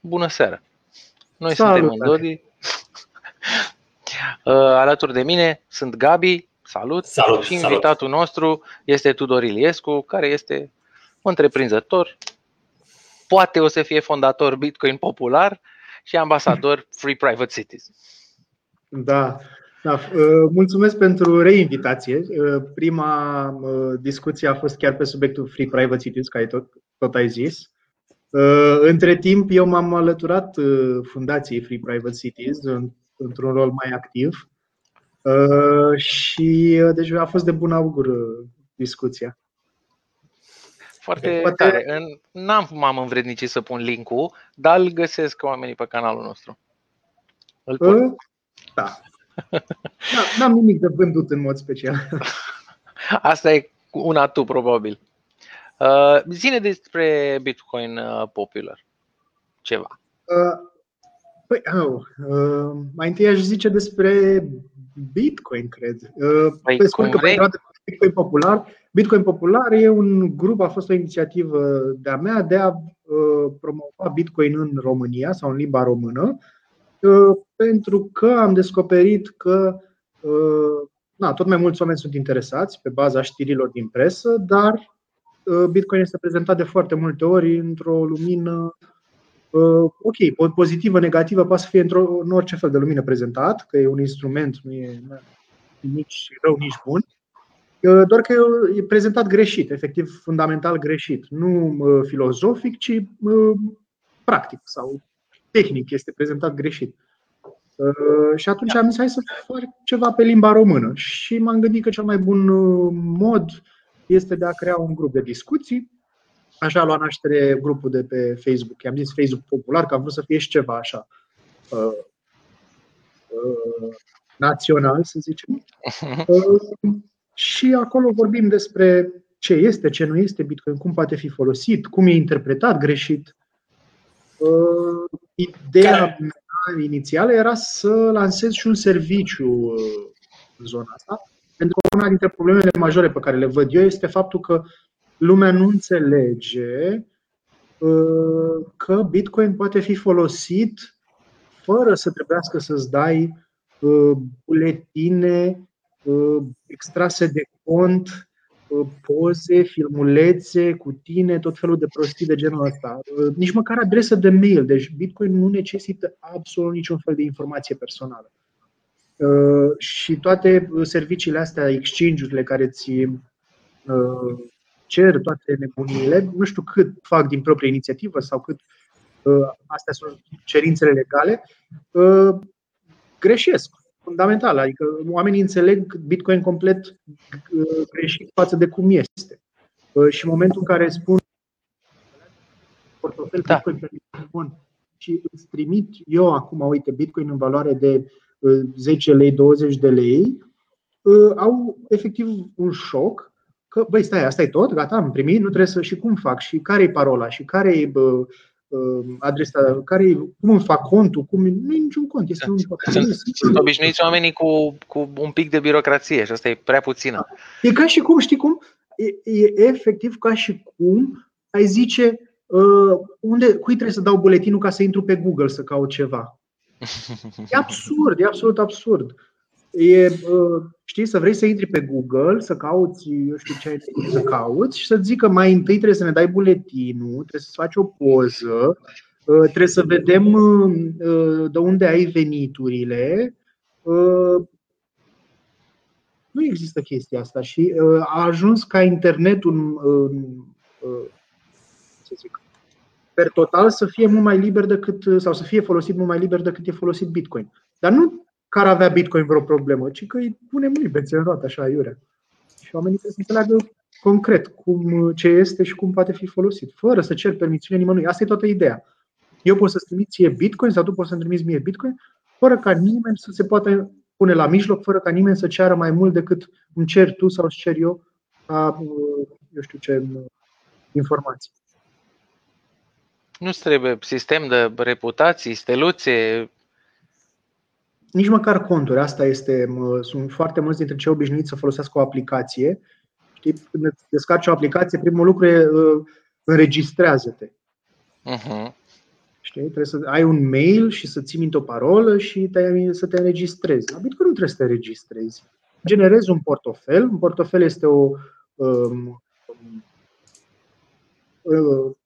bună seara! Noi Salut, suntem în Dodi. Uh, alături de mine sunt Gabi, salut, salut și invitatul salut. nostru este Tudor Iliescu, care este întreprinzător, poate o să fie fondator Bitcoin popular și ambasador Free Private Cities. Da, da, uh, mulțumesc pentru reinvitație. Uh, prima discuție a fost chiar pe subiectul Free Private Cities, care tot, tot ai zis. Între timp, eu m-am alăturat fundației Free Private Cities într-un rol mai activ și deci a fost de bun augur discuția. Foarte Poate... tare. N-am m-am învrednicit să pun link-ul, dar îl găsesc oamenii pe canalul nostru. Îl pot. Da. da. N-am nimic de vândut în mod special. Asta e una tu, probabil. Uh, zine despre Bitcoin uh, Popular. Ceva. Uh, păi, oh, uh, mai întâi aș zice despre Bitcoin, cred. Uh, păi, pe scurt, că Bitcoin Popular. Bitcoin Popular e un grup, a fost o inițiativă de-a mea de a uh, promova Bitcoin în România sau în limba română, uh, pentru că am descoperit că uh, na, tot mai mulți oameni sunt interesați pe baza știrilor din presă, dar Uh, Bitcoin este prezentat de foarte multe ori într-o lumină uh, ok, pozitivă, negativă, poate să fie într-o, în orice fel de lumină prezentat, că e un instrument, nu e nici rău, nici bun, uh, doar că e prezentat greșit, efectiv fundamental greșit, nu filozofic, ci practic sau tehnic este prezentat greșit. Și atunci am zis, hai să fac ceva pe limba română. Și m-am gândit că cel mai bun mod este de a crea un grup de discuții. Așa a luat naștere grupul de pe Facebook. I-am zis Facebook popular, că am vrut să fie și ceva așa uh, uh, național, să zicem. Uh, și acolo vorbim despre ce este, ce nu este Bitcoin, cum poate fi folosit, cum e interpretat greșit. Uh, ideea mea inițială era să lansez și un serviciu uh, în zona asta, pentru că una dintre problemele majore pe care le văd eu este faptul că lumea nu înțelege uh, că Bitcoin poate fi folosit fără să trebuiască să-ți dai uh, buletine uh, extrase de cont, poze, filmulețe cu tine, tot felul de prostii de genul ăsta. Nici măcar adresă de mail. Deci Bitcoin nu necesită absolut niciun fel de informație personală. Uh, și toate serviciile astea, exchange-urile care ți uh, cer toate nebunile, nu știu cât fac din proprie inițiativă sau cât uh, astea sunt cerințele legale, greșesc fundamental. Adică oamenii înțeleg Bitcoin complet greșit față de cum este. Și în momentul în care spun portofel da. Bitcoin pe telefon și îți trimit eu acum, uite, Bitcoin în valoare de 10 lei, 20 de lei, ă, au efectiv un șoc că, băi, stai, asta e tot, gata, am primit, nu trebuie să și cum fac, și care e parola, și care e adresa, care cum îmi fac contul, cum nu e niciun cont. Este un sunt, sunt obișnuiți oamenii cu, cu un pic de birocrație și asta e prea puțină. E ca și cum, știi cum? E, e efectiv ca și cum ai zice uh, unde, cui trebuie să dau buletinul ca să intru pe Google să caut ceva. E absurd, e absolut absurd. E, știi, să vrei să intri pe Google, să cauți, eu știu ce ai să cauți și să zică mai întâi trebuie să ne dai buletinul, trebuie să faci o poză, trebuie să vedem de unde ai veniturile. Nu există chestia asta și a ajuns ca internetul să zic, per total să fie mult mai liber decât, sau să fie folosit mult mai liber decât e folosit Bitcoin. Dar nu că ar avea Bitcoin vreo problemă, ci că îi punem liber, în roată, așa, iurea. Și oamenii trebuie să înțeleagă concret cum, ce este și cum poate fi folosit, fără să cer permisiune nimănui. Asta e toată ideea. Eu pot să-ți trimit ție Bitcoin sau tu poți să-mi trimiți mie Bitcoin, fără ca nimeni să se poată pune la mijloc, fără ca nimeni să ceară mai mult decât îmi cer tu sau îți cer eu ca, eu știu ce, informații. Nu trebuie sistem de reputații, steluțe? Nici măcar conturi. Asta este. Sunt foarte mulți dintre cei obișnuiți să folosească o aplicație. Știi, când descarci o aplicație, primul lucru e uh, înregistrează-te. Uh-huh. Știi? Trebuie să ai un mail și să ții minte o parolă și te, să te înregistrezi. La Bitcoin nu trebuie să te înregistrezi. Generezi un portofel. Un portofel este o um, um,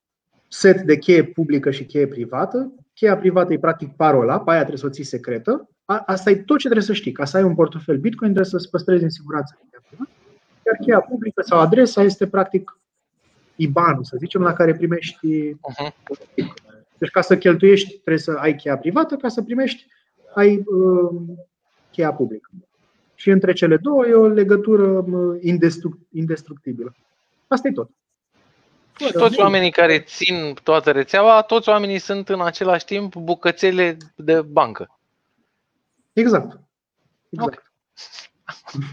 set de cheie publică și cheie privată. Cheia privată e practic parola, pe aia trebuie să o ții secretă. Asta e tot ce trebuie să știi. Ca să ai un portofel Bitcoin trebuie să-ți păstrezi în siguranță Iar cheia publică sau adresa este practic IBAN, să zicem, la care primești uh-huh. Deci ca să cheltuiești trebuie să ai cheia privată, ca să primești ai uh, cheia publică. Și între cele două e o legătură uh, indestructibilă. Asta e tot. Și toți oamenii care țin toată rețeaua, toți oamenii sunt în același timp bucățele de bancă. Exact. exact. Okay.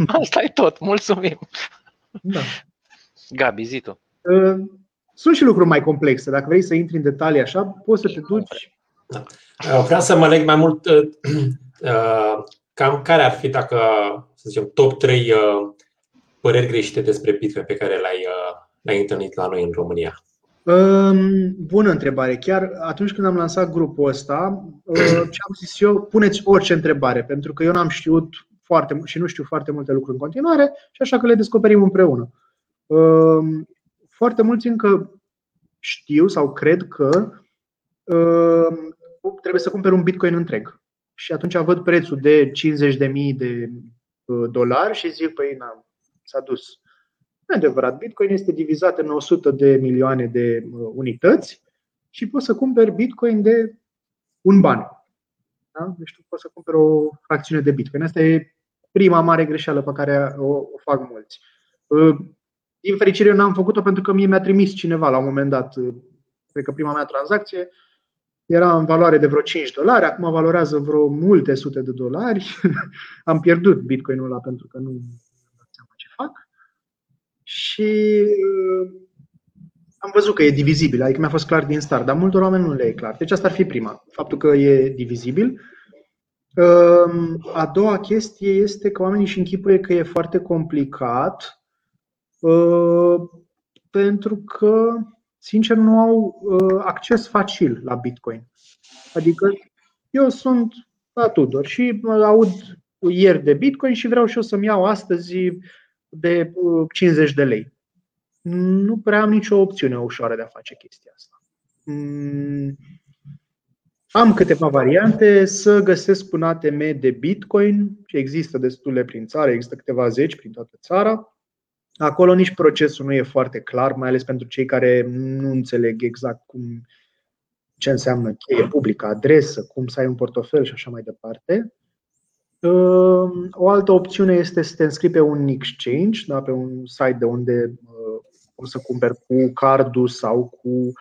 Asta e tot. Mulțumim. Da. Gabi, zi tu. Uh, sunt și lucruri mai complexe. Dacă vrei să intri în detalii așa, poți să te duci. Da. Uh, vreau să mă leg mai mult. Uh, uh, cam care ar fi, dacă, să zicem, top 3 păreri greșite despre Bitcoin pe care le-ai, le-ai întâlnit la noi în România? Um, bună întrebare. Chiar atunci când am lansat grupul ăsta, ce am zis eu, puneți orice întrebare, pentru că eu n-am știut foarte și nu știu foarte multe lucruri în continuare și așa că le descoperim împreună. Um, foarte mulți încă știu sau cred că uh, trebuie să cumperi un bitcoin întreg. Și atunci văd prețul de 50.000 de uh, dolari și zic, păi, n s-a dus. Nu adevărat, bitcoin este divizat în 100 de milioane de uh, unități și poți să cumperi bitcoin de un ban. Da? Deci tu poți să cumperi o fracțiune de bitcoin. Asta e prima mare greșeală pe care o, o fac mulți. Uh, din fericire, eu n-am făcut-o pentru că mie mi-a trimis cineva la un moment dat, cred că prima mea tranzacție, era în valoare de vreo 5 dolari, acum valorează vreo multe sute de dolari. am pierdut bitcoinul ăla pentru că nu am seama ce fac. Și uh, am văzut că e divizibil, adică mi-a fost clar din start, dar multor oameni nu le e clar. Deci asta ar fi prima, faptul că e divizibil. Uh, a doua chestie este că oamenii își închipuie că e foarte complicat Uh, pentru că, sincer, nu au uh, acces facil la Bitcoin. Adică eu sunt la Tudor și aud ieri de Bitcoin și vreau și eu să-mi iau astăzi de 50 uh, de lei. Nu prea am nicio opțiune ușoară de a face chestia asta. Mm, am câteva variante să găsesc un ATM de Bitcoin și există destule prin țară, există câteva zeci prin toată țara. Acolo nici procesul nu e foarte clar, mai ales pentru cei care nu înțeleg exact cum, ce înseamnă cheie publică, adresă, cum să ai un portofel și așa mai departe. Ehm, o altă opțiune este să te înscrii pe un exchange, da, pe un site de unde uh, poți să cumperi cu cardul sau cu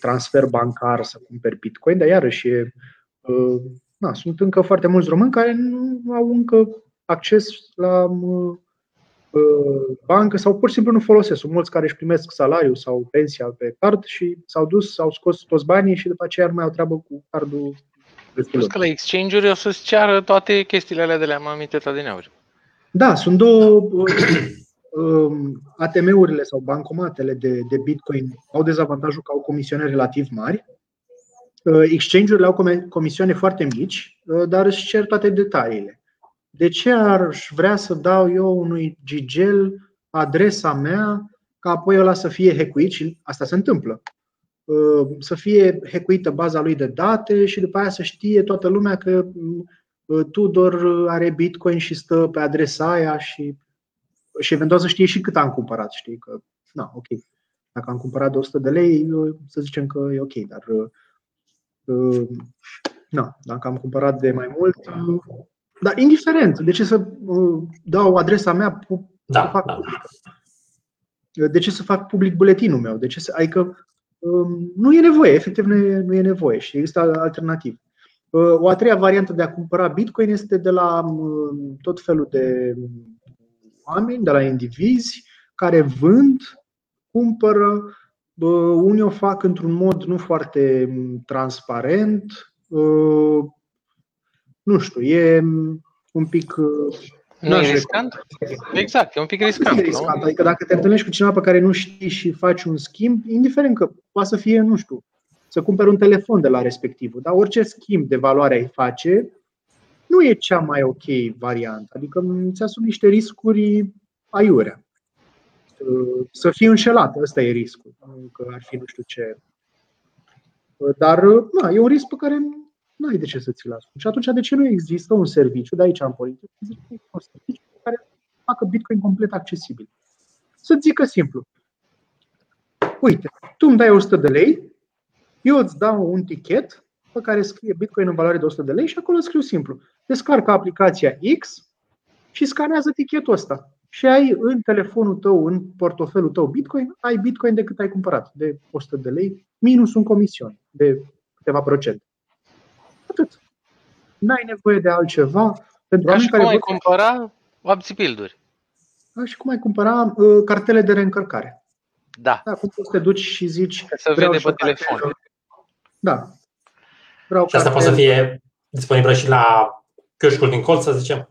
transfer bancar să cumperi Bitcoin, dar iarăși e, uh, na, sunt încă foarte mulți români care nu au încă acces la uh, Uh, bancă sau pur și simplu nu folosesc. Sunt mulți care își primesc salariul sau pensia pe card și s-au dus, s-au scos toți banii și după aceea nu mai au treabă cu cardul. Plus că la exchange-uri o să-ți ceară toate chestiile alea de la am din aur. Da, sunt două uh, um, ATM-urile sau bancomatele de, de Bitcoin au dezavantajul că au comisioane relativ mari. Uh, exchange-urile au comisioane foarte mici, dar își cer toate detaliile. De ce ar vrea să dau eu unui Gigel adresa mea ca apoi ăla să fie hecuit și asta se întâmplă. Uh, să fie hecuită baza lui de date și după aia să știe toată lumea că uh, Tudor are Bitcoin și stă pe adresa aia și, și eventual să știe și cât am cumpărat. Știi că, na, ok. Dacă am cumpărat de 100 de lei, să zicem că e ok, dar uh, na, dacă am cumpărat de mai mult, dar indiferent, de ce să uh, dau adresa mea, da, să fac da. De ce să fac public buletinul meu? De ce să, adică um, nu e nevoie, efectiv nu e, nu e nevoie și există alternativ. Uh, o a treia variantă de a cumpăra Bitcoin este de la um, tot felul de oameni, de la indivizi care vând, cumpără, uh, unii o fac într-un mod nu foarte um, transparent, nu știu, e un pic. Uh, nu e riscant? Exact, e un pic riscant. E riscant. Adică dacă te întâlnești cu cineva pe care nu știi și faci un schimb, indiferent că poate să fie, nu știu, să cumperi un telefon de la respectivul. Dar orice schimb de valoare ai face, nu e cea mai ok variantă. Adică îți asumi niște riscuri aiurea. Să fii înșelat, ăsta e riscul. Că ar fi nu știu ce. Dar na, e un risc pe care nu ai de ce să ți-l asumi. Și atunci de ce nu există un serviciu, de aici am pornit, un serviciu care facă Bitcoin complet accesibil. Să-ți zică simplu. Uite, tu îmi dai 100 de lei, eu îți dau un tichet pe care scrie Bitcoin în valoare de 100 de lei și acolo scriu simplu. Descarcă aplicația X și scanează tichetul ăsta. Și ai în telefonul tău, în portofelul tău Bitcoin, ai Bitcoin de cât ai cumpărat, de 100 de lei, minus un comision de câteva procente. Atât. N-ai nevoie de altceva. Pentru și cum ai cumpăra Wabzi Build-uri. Da, și cum ai cumpăra uh, cartele de reîncărcare. Da. da. Cum poți să te duci și zici... Să vede pe telefon. Cartele. Da. Vreau și asta poate să fie disponibilă și la cășcul din colț, să zicem?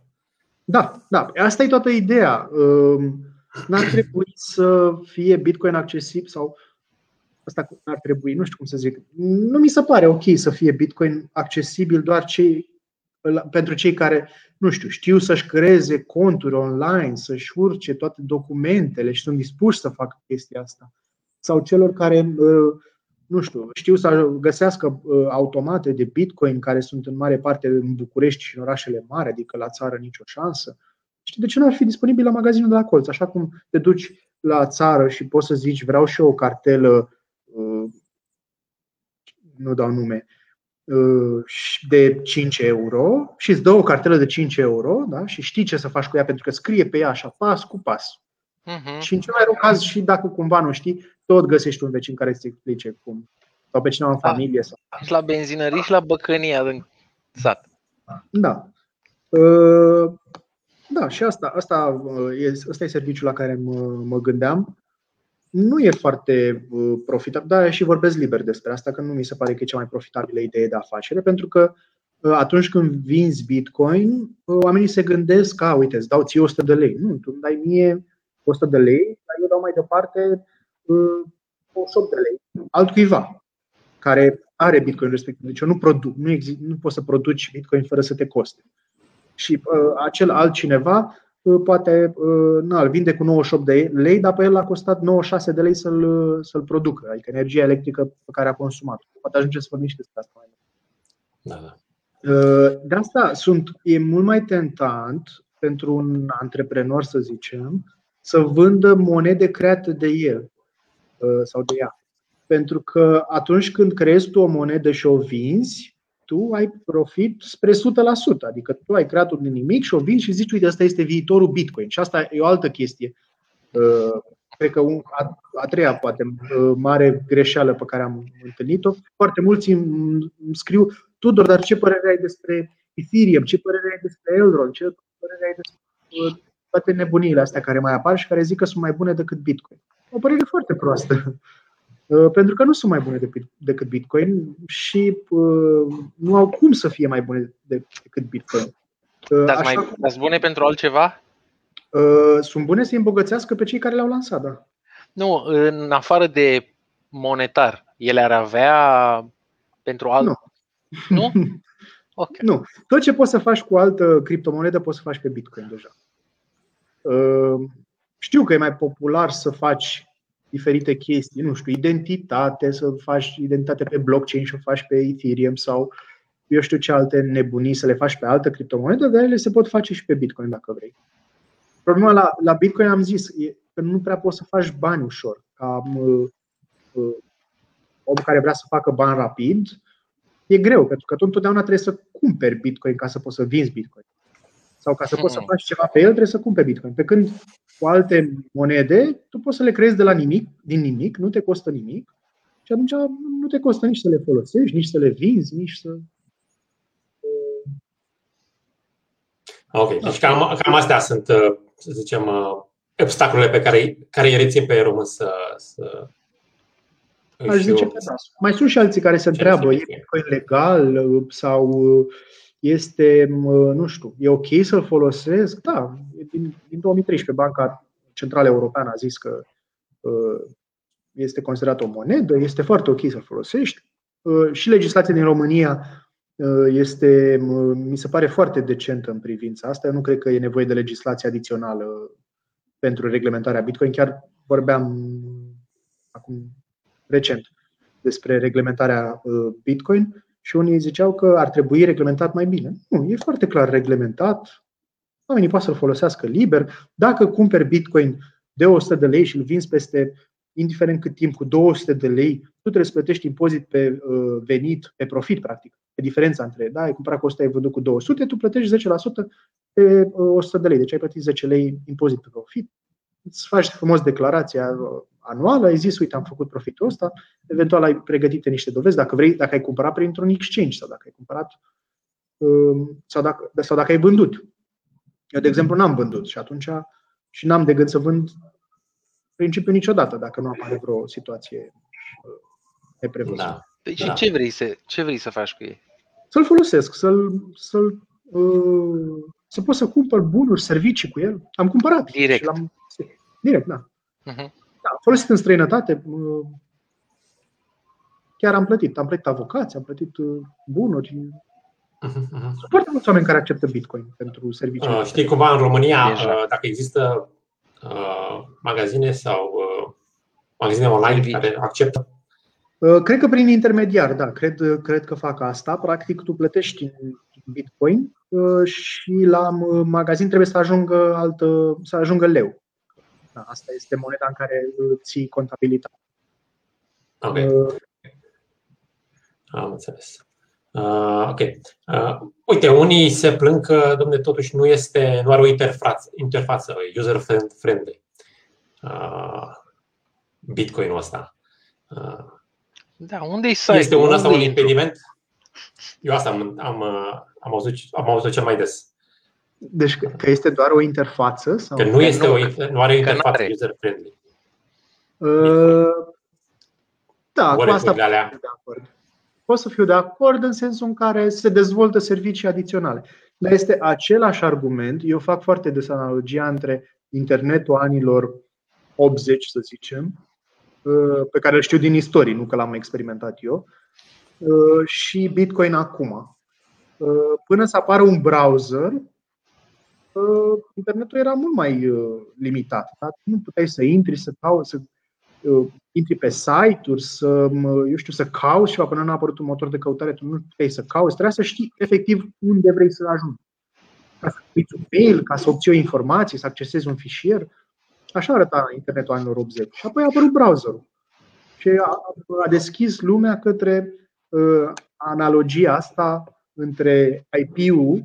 Da, da. Asta e toată ideea. Um, n-ar trebui să fie Bitcoin accesibil sau asta ar trebui, nu știu cum să zic. Nu mi se pare ok să fie Bitcoin accesibil doar cei, pentru cei care, nu știu, știu să-și creeze conturi online, să-și urce toate documentele și sunt dispuși să facă chestia asta. Sau celor care uh, nu știu, știu să găsească uh, automate de Bitcoin care sunt în mare parte în București și în orașele mari, adică la țară nicio șansă. Știi, de ce nu ar fi disponibil la magazinul de la colț? Așa cum te duci la țară și poți să zici vreau și eu o cartelă, uh, nu dau nume, uh, de 5 euro și îți dă o cartelă de 5 euro da? și știi ce să faci cu ea pentru că scrie pe ea așa pas cu pas. Uh-huh. Și în cel mai rău caz și dacă cumva nu știi, tot găsești un vecin care să-ți explice cum. Sau pe cineva în da. familie. Sau... Și la benzinării și la băcănia din sat. Da. Uh, da, și asta, asta, uh, e, asta e serviciul la care mă, mă gândeam. Nu e foarte uh, profitabil, dar și vorbesc liber despre asta, că nu mi se pare că e cea mai profitabilă idee de afacere, pentru că atunci când vinzi Bitcoin, oamenii se gândesc că, uite, îți dau ție 100 de lei. Nu, tu îmi dai mie 100 de lei, dar eu dau mai departe 108 de lei altcuiva care are Bitcoin respectiv. Deci eu nu produc, nu, exist, nu poți să produci Bitcoin fără să te coste. Și uh, acel altcineva uh, poate uh, na, îl vinde cu 98 de lei, dar pe el a costat 96 de lei să-l, să-l producă, adică energia electrică pe care a consumat. Poate ajunge să vorbim și despre asta mai Da, da. Uh, de asta sunt, e mult mai tentant pentru un antreprenor, să zicem, să vândă monede create de el. Uh, sau de ea. Pentru că atunci când creezi tu o monedă și o vinzi, tu ai profit spre 100%. Adică tu ai creat un nimic și o vinzi și zici, uite, asta este viitorul Bitcoin. Și asta e o altă chestie. Uh, cred că a, a treia, poate, uh, mare greșeală pe care am întâlnit-o. Foarte mulți îmi scriu, Tudor, dar ce părere ai despre Ethereum? Ce părere ai despre Elrond? Ce părere ai despre toate nebuniile astea care mai apar și care zic că sunt mai bune decât Bitcoin? o părere foarte proastă. Uh, pentru că nu sunt mai bune decât Bitcoin și uh, nu au cum să fie mai bune decât Bitcoin. Uh, dar mai cum, sunt bune pentru altceva? Sunt bune să îmbogățească pe cei care le-au lansat, da. Nu, în afară de monetar, ele ar avea pentru alt. Nu. Nu? Okay. Nu. Tot ce poți să faci cu altă criptomonedă poți să faci pe Bitcoin deja. Știu că e mai popular să faci diferite chestii, nu știu, identitate, să faci identitate pe blockchain și o faci pe Ethereum sau eu știu ce alte nebunii să le faci pe altă criptomonedă, dar ele se pot face și pe Bitcoin dacă vrei. Problema la, la Bitcoin am zis e că nu prea poți să faci bani ușor. Ca uh, uh, omul care vrea să facă bani rapid, e greu, pentru că tu întotdeauna trebuie să cumperi Bitcoin ca să poți să vinzi Bitcoin. Sau ca să poți să hmm. faci ceva pe el, trebuie să cumperi Bitcoin. Pe când cu alte monede, tu poți să le creezi de la nimic, din nimic, nu te costă nimic și atunci nu te costă nici să le folosești, nici să le vinzi, nici să. Ok, deci cam, cam astea sunt, uh, să zicem, uh, obstacolele pe care, care îi rețin pe român să, să Aș zice că da. Mai sunt și alții care se întreabă, e Bitcoin legal uh, sau este, nu știu, e ok să-l folosesc? Da, din, din 2013 Banca Centrală Europeană a zis că uh, este considerat o monedă, este foarte ok să-l folosești. și legislația din România este, mi se pare foarte decentă în privința asta. Eu nu cred că e nevoie de legislație adițională pentru reglementarea Bitcoin. Chiar vorbeam acum recent despre reglementarea Bitcoin și unii ziceau că ar trebui reglementat mai bine. Nu, e foarte clar reglementat. Oamenii pot să-l folosească liber. Dacă cumperi Bitcoin de 100 de lei și îl vinzi peste, indiferent cât timp, cu 200 de lei, tu trebuie să plătești impozit pe uh, venit, pe profit, practic. Pe diferența între, da, ai cumpărat cu 100, ai vândut cu 200, tu plătești 10% pe uh, 100 de lei. Deci ai plătit 10 lei impozit pe profit. Îți faci frumos declarația uh, anuală, ai zis, uite, am făcut profitul ăsta, eventual ai pregătit niște dovezi, dacă vrei, dacă ai cumpărat printr-un exchange sau dacă ai cumpărat um, sau dacă, sau dacă ai vândut. Eu, de exemplu, n-am vândut și atunci și n-am de gând să vând principiu niciodată dacă nu apare vreo situație uh, neprevăzută. Da. Deci da. ce, vrei să, ce vrei să faci cu ei? Să-l folosesc, să-l, să-l uh, să pot să cumpăr bunuri, servicii cu el. Am cumpărat. Direct. Și l-am, direct, da. Uh-huh. Da. Folosit în străinătate. Uh, chiar am plătit. Am plătit avocați, am plătit uh, bunuri. Uh-huh. Sunt foarte mulți oameni care acceptă Bitcoin pentru servicii. Uh, știi cumva în România, uh, dacă există uh, magazine sau uh, magazine online care acceptă uh, Cred că prin intermediar, da. Cred, cred că fac asta. Practic, tu plătești în Bitcoin uh, și la magazin trebuie să ajungă, altă, să ajungă leu. Da, asta este moneda în care ții contabilitate. Ok. Uh, Am înțeles. Uh, ok. Uh, uite, unii se plâng că, domne, totuși nu este, nu are o interfață, interfață user-friendly. Uh, Bitcoin-ul ăsta. Uh, da, unde Este un ăsta un impediment? Eu asta am, am, am, auzit, am auzit cel mai des. Deci că este doar o interfață? Sau? Că nu, este nu, o, nu are o interfață user-friendly. Uh, da, cu asta pot de acord. Pot să fiu de acord în sensul în care se dezvoltă servicii adiționale. Dar este același argument, eu fac foarte des analogia între internetul anilor 80, să zicem, uh, pe care îl știu din istorie, nu că l-am experimentat eu, uh, și Bitcoin acum. Uh, până să apară un browser, internetul era mult mai limitat. Da? Nu puteai să intri, să cauți, să intri pe site-uri, să, eu știu, să cauți și până nu a apărut un motor de căutare, tu nu puteai să cauți, trebuia să știi efectiv unde vrei să ajungi. Ca să uiți un mail, ca să obții o informație, să accesezi un fișier. Așa arăta internetul anilor 80. Și apoi a apărut browserul. Și a, a deschis lumea către uh, analogia asta între IP-ul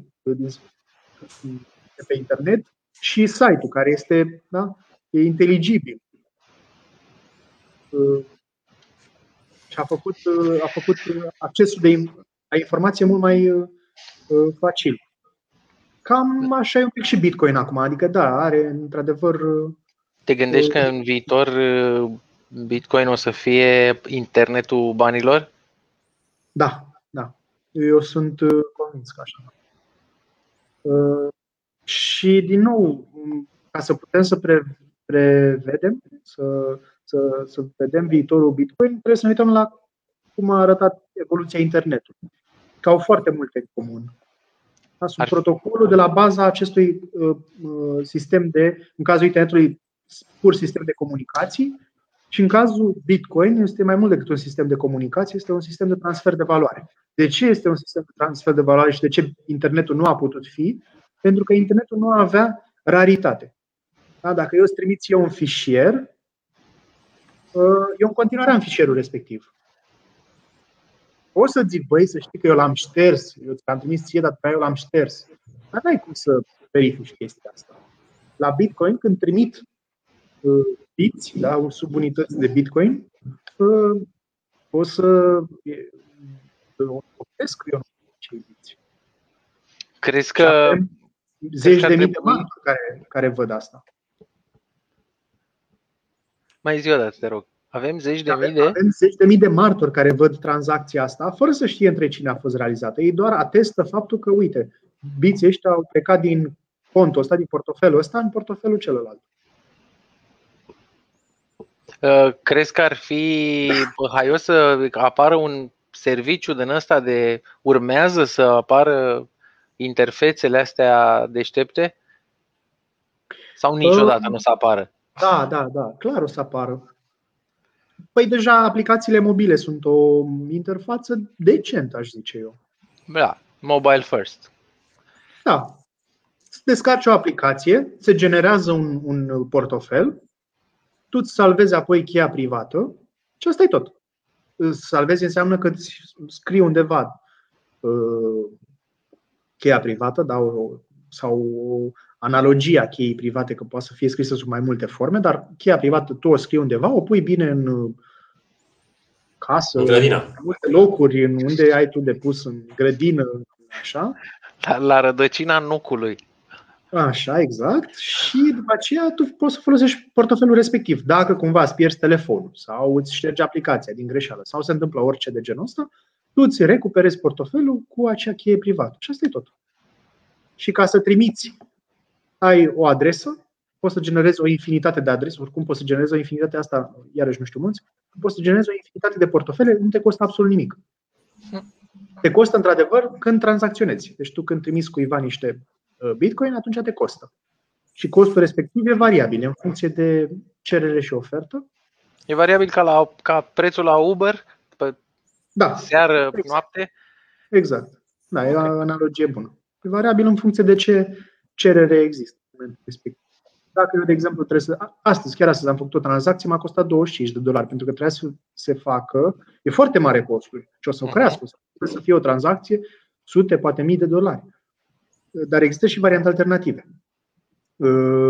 de pe internet și site-ul, care este da, e inteligibil. Uh, și a făcut, uh, a făcut accesul de a informație mult mai uh, facil. Cam așa e un pic și Bitcoin acum, adică da, are într-adevăr. Te gândești că în viitor Bitcoin o să fie internetul banilor? Da, da. Eu sunt convins că așa. Și, din nou, ca să putem să pre, prevedem, să, să, să vedem viitorul Bitcoin, trebuie să ne uităm la cum a arătat evoluția internetului. Că au foarte multe în comun. Da, sunt protocolul de la baza acestui uh, uh, sistem de, în cazul internetului, pur sistem de comunicații și în cazul Bitcoin este mai mult decât un sistem de comunicații, este un sistem de transfer de valoare. De ce este un sistem de transfer de valoare și de ce internetul nu a putut fi? Pentru că internetul nu avea raritate. Da? Dacă eu îți trimit eu un fișier, uh, eu în continuare am fișierul respectiv. O să zic, băi, să știi că eu l-am șters, eu ți-am trimis ție, dar pe eu l-am șters. Dar n-ai cum să verifici chestia asta. La Bitcoin, când trimit uh, biți, da, subunități de Bitcoin, uh, o să o eu cei biți. Crezi că zeci de mii de martori care, care văd asta. Mai zi o dată, te rog. Avem zeci de avem, mii de... Avem zeci de mii de martori care văd tranzacția asta, fără să știe între cine a fost realizată. Ei doar atestă faptul că, uite, biții ăștia au plecat din contul ăsta, din portofelul ăsta, în portofelul celălalt. Uh, crezi că ar fi haios să apară un serviciu din ăsta de urmează să apară interfețele astea deștepte? Sau niciodată nu să apară? Da, da, da, clar o să apară. Păi deja aplicațiile mobile sunt o interfață decentă, aș zice eu. Da, mobile first. Da. Descarci o aplicație, se generează un, un portofel, tu îți salvezi apoi cheia privată și asta e tot. Salvezi înseamnă că îți scrii undeva uh, cheia privată da, o, sau o analogia cheii private, că poate să fie scrisă sub mai multe forme, dar cheia privată tu o scrii undeva, o pui bine în uh, casă, în, grădina. în multe locuri, în unde ai tu de pus în grădină, așa. La, la rădăcina nucului. Așa, exact. Și după aceea tu poți să folosești portofelul respectiv. Dacă cumva îți pierzi telefonul sau îți ștergi aplicația din greșeală sau se întâmplă orice de genul ăsta, tu îți recuperezi portofelul cu acea cheie privată. Și asta e tot. Și ca să trimiți, ai o adresă, poți să generezi o infinitate de adrese, oricum poți să generezi o infinitate asta, iarăși nu știu mulți, poți să generezi o infinitate de portofele, nu te costă absolut nimic. Te costă într-adevăr când tranzacționezi. Deci tu când trimiți cuiva niște uh, bitcoin, atunci te costă. Și costul respectiv e variabil în funcție de cerere și ofertă. E variabil ca, la, ca prețul la Uber pe da. seară, exact. noapte? Exact. Da, e o analogie bună. E variabil în funcție de ce cerere există în momentul respectiv. Dacă eu, de exemplu, trebuie să. Astăzi, chiar astăzi am făcut o tranzacție, m-a costat 25 de dolari, pentru că trebuia să se facă. E foarte mare costul și o să o mhm. crească. Trebuie să fie o tranzacție sute, poate mii de dolari. Dar există și variante alternative. Uh,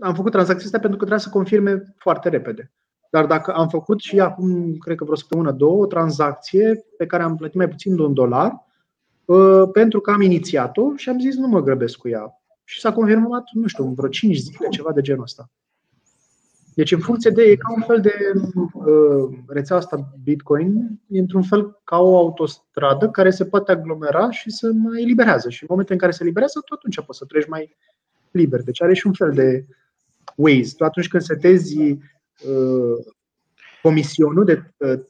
am făcut tranzacția asta pentru că trebuia să confirme foarte repede. Dar dacă am făcut și acum, cred că vreo săptămână, două, o tranzacție pe care am plătit mai puțin de un dolar, uh, pentru că am inițiat-o și am zis nu mă grăbesc cu ea. Și s-a confirmat, nu știu, vreo 5 zile, ceva de genul ăsta. Deci, în funcție de. E ca un fel de uh, rețea asta Bitcoin, e într-un fel ca o autostradă care se poate aglomera și să mai eliberează. Și în momentul în care se eliberează, tu atunci poți să treci mai liber. Deci are și un fel de ways. Tu atunci când setezi uh, comisionul de uh,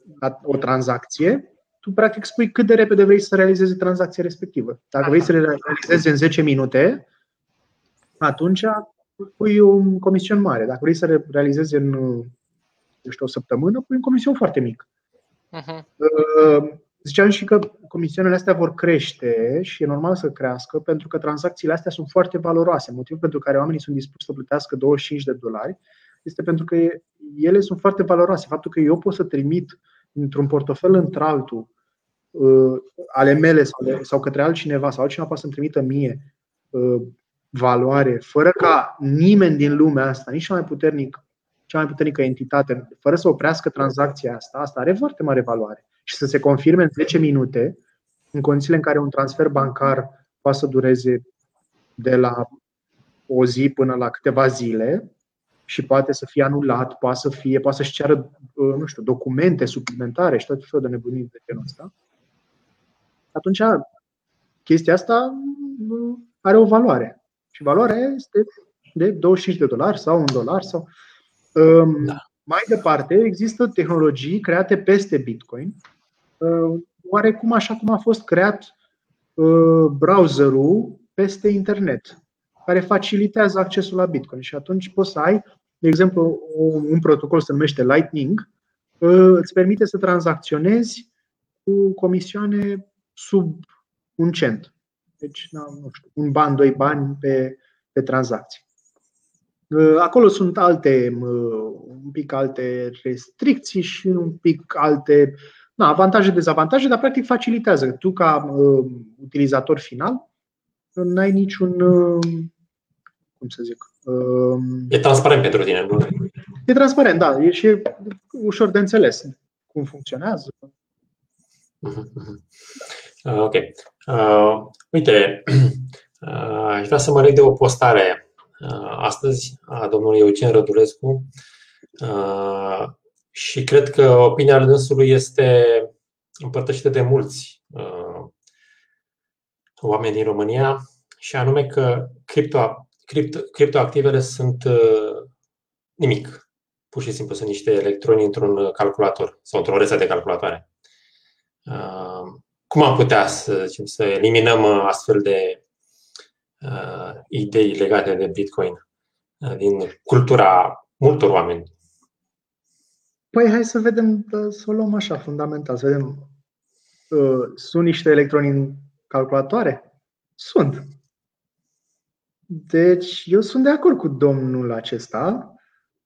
o tranzacție, tu practic spui cât de repede vrei să realizezi tranzacția respectivă. Dacă vrei să le realizezi în 10 minute, atunci pui un comision mare. Dacă vrei să realizezi în eu știu, o săptămână, pui un comision foarte mic. Uh-huh. Ziceam și că comisioanele astea vor crește și e normal să crească pentru că tranzacțiile astea sunt foarte valoroase. Motivul pentru care oamenii sunt dispuși să plătească 25 de dolari este pentru că ele sunt foarte valoroase. Faptul că eu pot să trimit într-un portofel într-altul uh, ale mele sau, sau către altcineva sau altcineva poate să-mi trimită mie uh, valoare, fără ca nimeni din lumea asta, nici cea mai puternic, cea mai puternică entitate, fără să oprească tranzacția asta, asta are foarte mare valoare. Și să se confirme în 10 minute, în condițiile în care un transfer bancar poate să dureze de la o zi până la câteva zile și poate să fie anulat, poate să fie, poate să-și ceară, nu știu, documente suplimentare și tot felul de nebunii de genul ăsta. Atunci, chestia asta are o valoare. Și valoarea este de 25 de dolari sau un dolar. Sau... Um, da. Mai departe, există tehnologii create peste Bitcoin, uh, oarecum așa cum a fost creat uh, browserul peste internet, care facilitează accesul la Bitcoin. Și atunci poți să ai, de exemplu, un protocol se numește Lightning, uh, îți permite să tranzacționezi cu comisioane sub un cent. Deci, nu știu, un ban, doi bani pe, pe tranzacție. Uh, acolo sunt alte, uh, un pic alte restricții și un pic alte na, avantaje, dezavantaje, dar practic facilitează. Tu, ca uh, utilizator final, nu ai niciun. Uh, cum să zic? Uh, e transparent pentru tine, nu? E transparent, da. E și ușor de înțeles cum funcționează. Uh-huh. Uh, ok. Uh, uite, uh, aș vrea să mă leg de o postare uh, astăzi a domnului Eugen Rădulescu uh, și cred că opinia dânsului este împărtășită de mulți uh, oameni din România și anume că cripto, cripto, criptoactivele sunt uh, nimic. Pur și simplu sunt niște electroni într-un calculator sau într-o rețea de calculatoare. cum am putea să, zicem, să eliminăm astfel de uh, idei legate de Bitcoin uh, din cultura multor oameni? Păi hai să vedem, să o luăm așa, fundamental, să vedem. Uh, sunt niște electroni în calculatoare? Sunt. Deci eu sunt de acord cu domnul acesta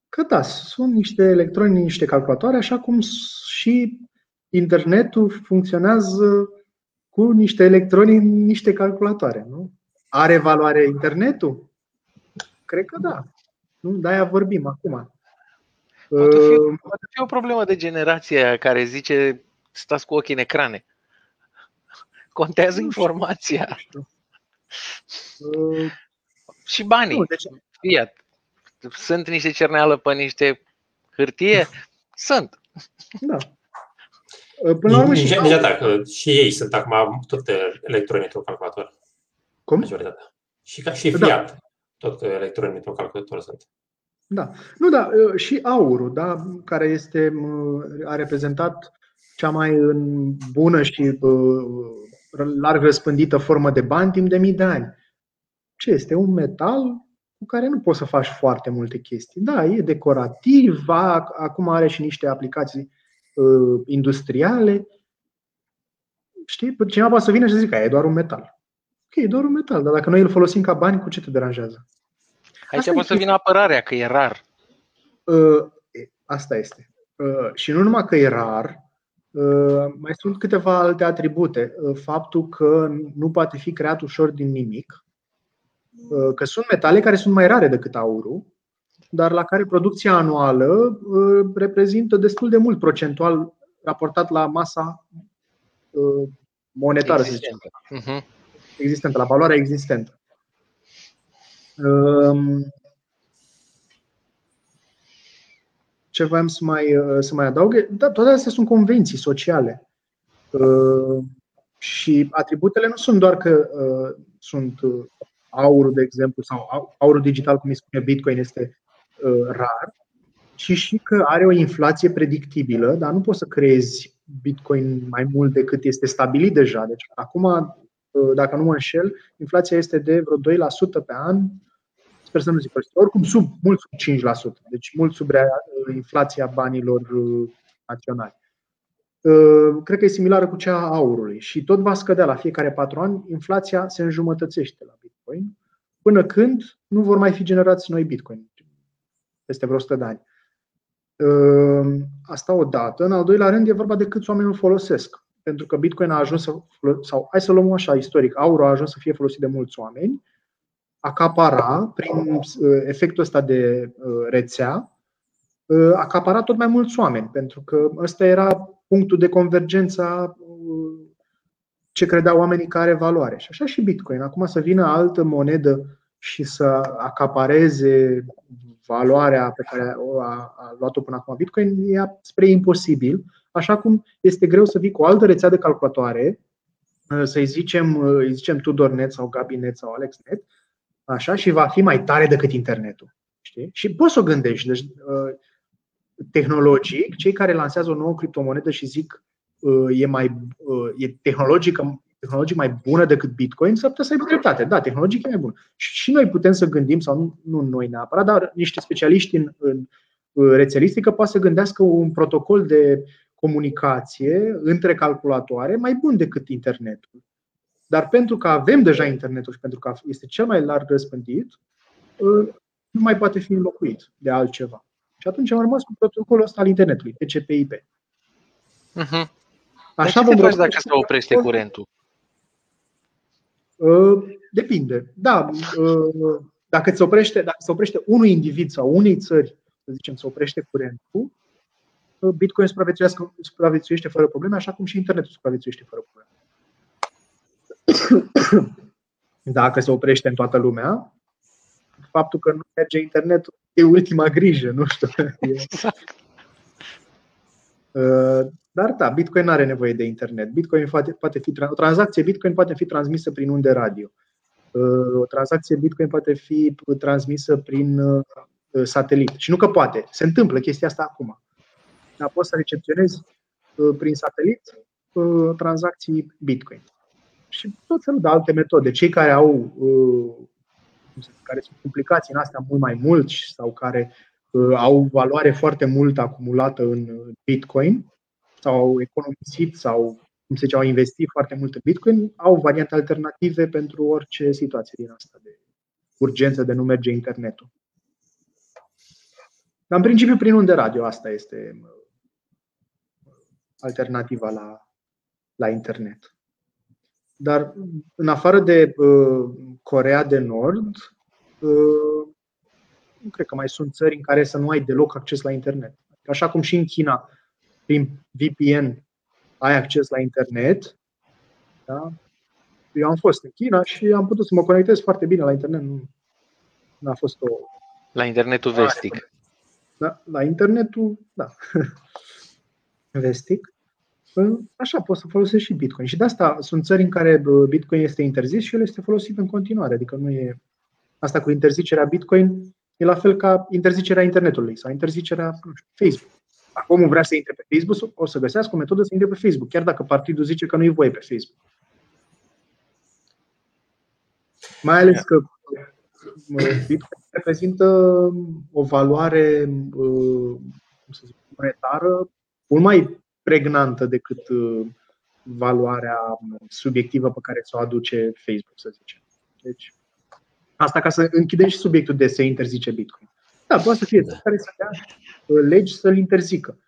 că da, sunt niște electroni în niște calculatoare, așa cum și internetul funcționează cu niște electroni în niște calculatoare. Nu? Are valoare internetul? Cred că da. Nu? De-aia vorbim acum. Poate fi, uh, poate fi o problemă de generație care zice stați cu ochii în ecrane. Contează informația. Uh, și banii. Nu, deci... Fiat. Sunt niște cerneală pe niște hârtie? Sunt. Da. Uh, până la urmă și, nici că și ei sunt acum tot electronic în calculator. Cum? Majoritatea. Și ca și da. Fiat, da. tot electronic în calculator sunt. Da. Nu, da, uh, și aurul, da, care este, a reprezentat cea mai bună și larg răspândită formă de bani timp de mii de ani. Ce este? Un metal cu care nu poți să faci foarte multe chestii. Da, e decorativ, acum are și niște aplicații uh, industriale. Știi? Cineva poate să vină și să zică că e doar un metal. Ok, e doar un metal, dar dacă noi îl folosim ca bani, cu ce te deranjează? Aici poate să vină apărarea, că e rar. Uh, asta este. Uh, și nu numai că e rar, uh, mai sunt câteva alte atribute. Uh, faptul că nu poate fi creat ușor din nimic, uh, că sunt metale care sunt mai rare decât aurul, dar la care producția anuală uh, reprezintă destul de mult procentual raportat la masa uh, monetară, existentă. să zicem. Uh-huh. Existentă, la valoarea existentă. Um, ce voiam să mai, uh, să mai adaug? Da, toate astea sunt convenții sociale. Și atributele nu sunt doar că sunt aurul, de exemplu, sau aurul digital, cum îi spune Bitcoin, este Uh, rar, ci și că are o inflație predictibilă, dar nu poți să creezi Bitcoin mai mult decât este stabilit deja. Deci acum, uh, dacă nu mă înșel, inflația este de vreo 2% pe an, sper să nu zic peste, oricum sub, mult sub 5%, deci mult sub uh, inflația banilor naționali. Cred că e similară cu cea a aurului și tot va scădea la fiecare patru ani, inflația se înjumătățește la Bitcoin, până când nu vor mai fi generați noi Bitcoin peste vreo 100 de ani. Ehm, asta o dată. În al doilea rând, e vorba de câți oameni îl folosesc. Pentru că Bitcoin a ajuns să, sau hai să luăm așa istoric, aur a ajuns să fie folosit de mulți oameni, acapara, prin uh, efectul ăsta de uh, rețea, uh, acapara tot mai mulți oameni, pentru că ăsta era punctul de convergență a ce credeau oamenii care are valoare. Și așa și Bitcoin. Acum să vină altă monedă și să acapareze valoarea pe care a, a luat-o până acum Bitcoin e spre imposibil, așa cum este greu să vii cu o altă rețea de calculatoare, uh, să-i zicem, uh, îi zicem TudorNet sau GabiNet sau AlexNet, așa, și va fi mai tare decât internetul. Știi? Și poți să o gândești. Deci, uh, tehnologic, cei care lansează o nouă criptomonedă și zic e mai e tehnologică tehnologic mai bună decât Bitcoin, s-ar putea să aibă dreptate. Da, tehnologic e mai bun. Și noi putem să gândim, sau nu, nu noi neapărat, dar niște specialiști în, în rețelistică poate să gândească un protocol de comunicație între calculatoare mai bun decât internetul. Dar pentru că avem deja internetul și pentru că este cel mai larg răspândit, nu mai poate fi înlocuit de altceva. Și atunci am rămas cu protocolul ăsta al internetului, TCP/IP. Uh-huh. Așa Dar ce faci dacă se oprește curentul? Uh, depinde. Da, uh, dacă se oprește, dacă se oprește unui individ sau unei țări, să zicem, se oprește curentul, uh, Bitcoin supraviețuiește fără probleme, așa cum și internetul supraviețuiește fără probleme. Dacă se oprește în toată lumea, faptul că nu merge internetul e ultima grijă, nu știu. Exact. Dar da, Bitcoin nu are nevoie de internet. Bitcoin poate, poate fi, o tranzacție Bitcoin poate fi transmisă prin unde radio. Uh, o tranzacție Bitcoin poate fi transmisă prin uh, satelit. Și nu că poate, se întâmplă chestia asta acum. Dar poți să recepționezi uh, prin satelit tranzacții Bitcoin. Și tot felul de alte metode. Cei care au care sunt implicați în astea mult mai mult sau care au valoare foarte mult acumulată în Bitcoin sau au economisit sau cum se zice, au investit foarte mult în Bitcoin, au variante alternative pentru orice situație din asta de urgență de nu merge internetul. Dar în principiu prin unde radio asta este alternativa la, la internet. Dar în afară de uh, Corea de Nord, uh, nu cred că mai sunt țări în care să nu ai deloc acces la internet. Așa cum și în China, prin VPN, ai acces la internet. Da? Eu am fost în China și am putut să mă conectez foarte bine la internet. Nu, nu a fost o. La internetul vestic. Da, la internetul, da. vestic. Așa poți să folosești și Bitcoin. Și de asta sunt țări în care Bitcoin este interzis și el este folosit în continuare. Adică nu e. Asta cu interzicerea Bitcoin e la fel ca interzicerea internetului sau interzicerea nu știu, Facebook. Dacă omul vrea să intre pe Facebook, o să găsească o metodă să intre pe Facebook, chiar dacă partidul zice că nu e voie pe Facebook. Mai ales că Bitcoin reprezintă o valoare cum să zic, monetară mult mai pregnantă decât valoarea subiectivă pe care ți-o aduce Facebook, să zicem. Deci, asta ca să închidem și subiectul de se interzice Bitcoin. Da, poate să fie da. care să dea uh, legi să-l interzică.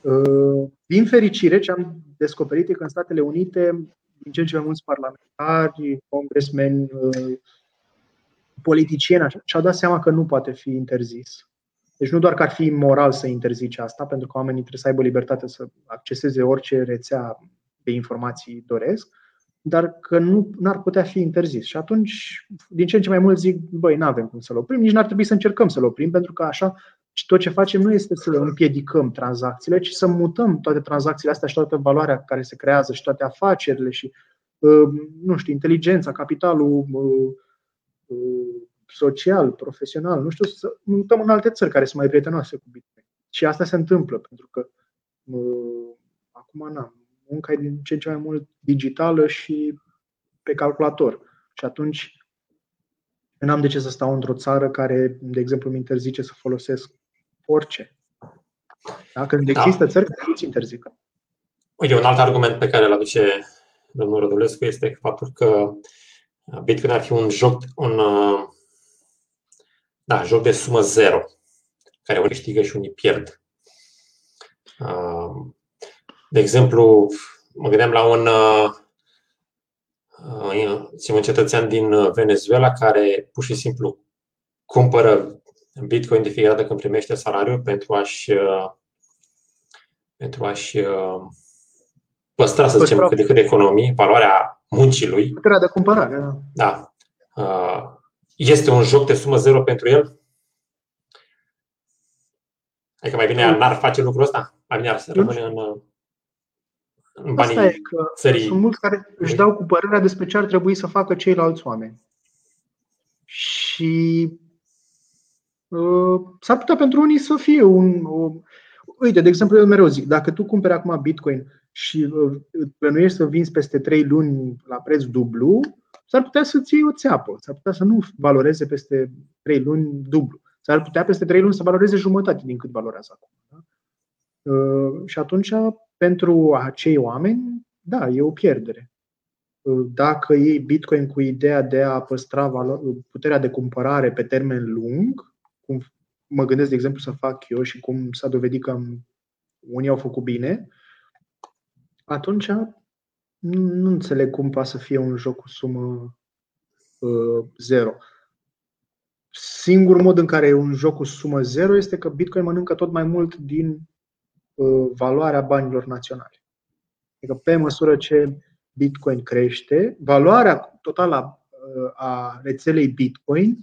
Uh, din fericire, ce am descoperit e că în Statele Unite, din ce în ce mai mulți parlamentari, congresmeni, uh, politicieni și-au dat seama că nu poate fi interzis. Deci nu doar că ar fi moral să interzice asta, pentru că oamenii trebuie să aibă libertate să acceseze orice rețea de informații doresc, dar că nu ar putea fi interzis. Și atunci, din ce în ce mai mult zic, băi, nu avem cum să-l oprim, nici n-ar trebui să încercăm să-l oprim, pentru că așa tot ce facem nu este să împiedicăm tranzacțiile, ci să mutăm toate tranzacțiile astea și toată valoarea care se creează și toate afacerile și, uh, nu știu, inteligența, capitalul uh, uh, social, profesional, nu știu, să mutăm în alte țări care sunt mai prietenoase cu Bitcoin. Și asta se întâmplă, pentru că acum n-am munca e din ce în ce mai mult digitală și pe calculator. Și atunci nu am de ce să stau într-o țară care, de exemplu, îmi interzice să folosesc orice. Da? Când da. există țări care nu-ți interzică. Uite, un alt argument pe care îl aduce domnul Rădulescu este faptul că Bitcoin ar fi un joc, un da, joc de sumă zero, care unii câștigă și unii pierd. De exemplu, mă gândeam la un, uh, uh, un cetățean din Venezuela care pur și simplu cumpără Bitcoin de fiecare dată când primește salariul pentru a-și uh, pentru a-și păstra, să zicem, cât de cât de economie, valoarea muncii lui. Puterea de cumpărare, da. Da. Este un joc de sumă zero pentru el? Adică mai bine n-ar face lucrul ăsta? Mai bine ar rămâne în în banii Asta e că țării. Sunt mulți care își dau cu părerea despre ce ar trebui să facă ceilalți oameni. Și uh, s-ar putea pentru unii să fie un. O, uite, de exemplu, eu mereu zic, dacă tu cumperi acum Bitcoin și uh, plănuiești să vinzi peste 3 luni la preț dublu, s-ar putea să-ți iei o țeapă, s-ar putea să nu valoreze peste 3 luni dublu. S-ar putea peste 3 luni să valoreze jumătate din cât valorează acum. Da? Uh, și atunci pentru acei oameni, da, e o pierdere. Dacă iei Bitcoin cu ideea de a păstra puterea de cumpărare pe termen lung, cum mă gândesc, de exemplu, să fac eu și cum s-a dovedit că unii au făcut bine, atunci nu înțeleg cum poate să fie un joc cu sumă uh, zero. Singurul mod în care e un joc cu sumă zero este că Bitcoin mănâncă tot mai mult din Uh, valoarea banilor naționale. Adică pe măsură ce Bitcoin crește, valoarea totală uh, a rețelei Bitcoin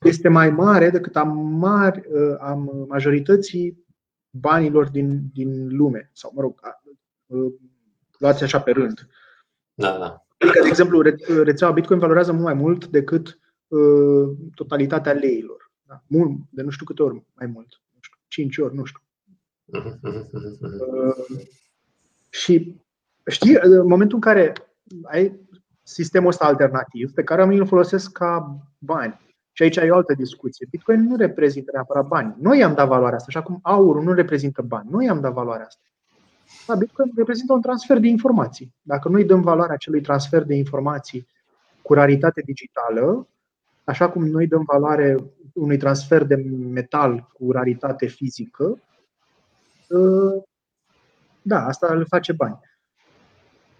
este mai mare decât a, mari, uh, a majorității banilor din, din lume. Sau, mă rog, luați așa pe rând. Da, da. Adică, de exemplu, rețeaua Bitcoin valorează mult mai mult decât uh, totalitatea leilor. Da? Mult, de nu știu câte ori mai mult. Nu știu, 5 ori, nu știu. Uh, și știi, în momentul în care ai sistemul ăsta alternativ pe care oamenii îl folosesc ca bani, și aici ai o altă discuție. Bitcoin nu reprezintă neapărat bani. Noi i-am dat valoarea asta, așa cum aurul nu reprezintă bani. Noi i-am dat valoarea asta. Da, Bitcoin reprezintă un transfer de informații. Dacă noi dăm valoarea acelui transfer de informații cu raritate digitală, așa cum noi dăm valoare unui transfer de metal cu raritate fizică, ă, da, asta îl face bani.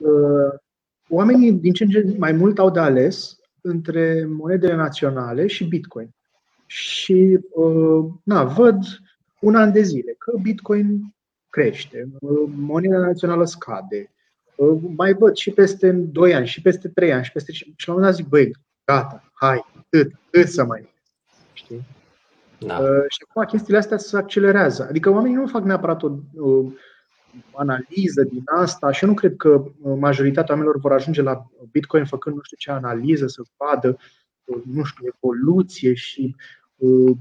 Ă, oamenii din ce în ce mai mult au de ales între monedele naționale și Bitcoin. Și ă, na, văd un an de zile că Bitcoin crește, moneda națională scade, mai văd și peste 2 ani, și peste 3 ani, și peste. Și la un moment dat zic, băi, gata, hai, cât, cât să mai. Știi? Da. Uh, și acum chestiile astea se accelerează. Adică oamenii nu fac neapărat o, o analiză din asta și eu nu cred că uh, majoritatea oamenilor vor ajunge la Bitcoin făcând nu știu ce analiză, să vadă, uh, nu știu, evoluție și uh,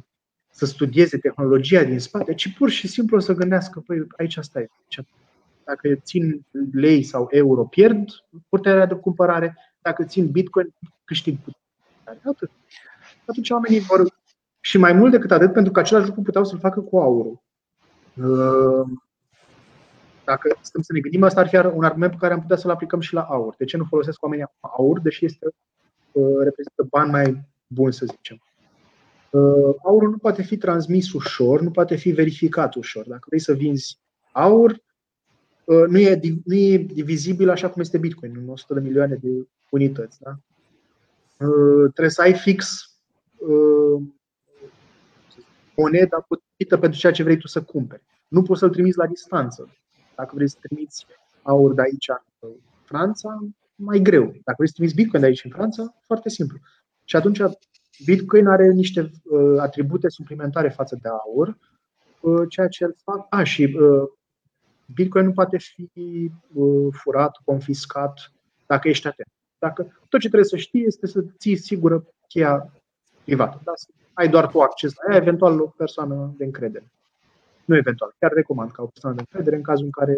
să studieze tehnologia din spate, ci pur și simplu să gândească, păi aici asta e. Dacă țin lei sau euro, pierd puterea de cumpărare, dacă țin Bitcoin, câștig puterea. Atât. Atunci oamenii vor și mai mult decât atât, pentru că același lucru puteau să-l facă cu aurul. Uh, dacă stăm să ne gândim, asta ar fi un argument pe care am putea să-l aplicăm și la aur. De ce nu folosesc oamenii aur, deși este, uh, reprezintă bani mai buni, să zicem? Uh, aurul nu poate fi transmis ușor, nu poate fi verificat ușor. Dacă vrei să vinzi aur, nu e, nu e divizibil așa cum este Bitcoin, în 100 de milioane de unități. Da? Trebuie să ai fix moneda potrivită pentru ceea ce vrei tu să cumperi. Nu poți să-l trimiți la distanță. Dacă vrei să trimiți aur de aici în Franța, mai greu. Dacă vrei să trimiți Bitcoin de aici în Franța, foarte simplu. Și atunci Bitcoin are niște uh, atribute suplimentare față de aur, uh, ceea ce îl fac. A, și uh, Bitcoin nu poate fi furat, confiscat dacă ești atent. Dacă tot ce trebuie să știi este să ții sigură cheia privată. Da? Ai doar tu acces la ea, eventual o persoană de încredere. Nu eventual, chiar recomand ca o persoană de încredere în cazul în care.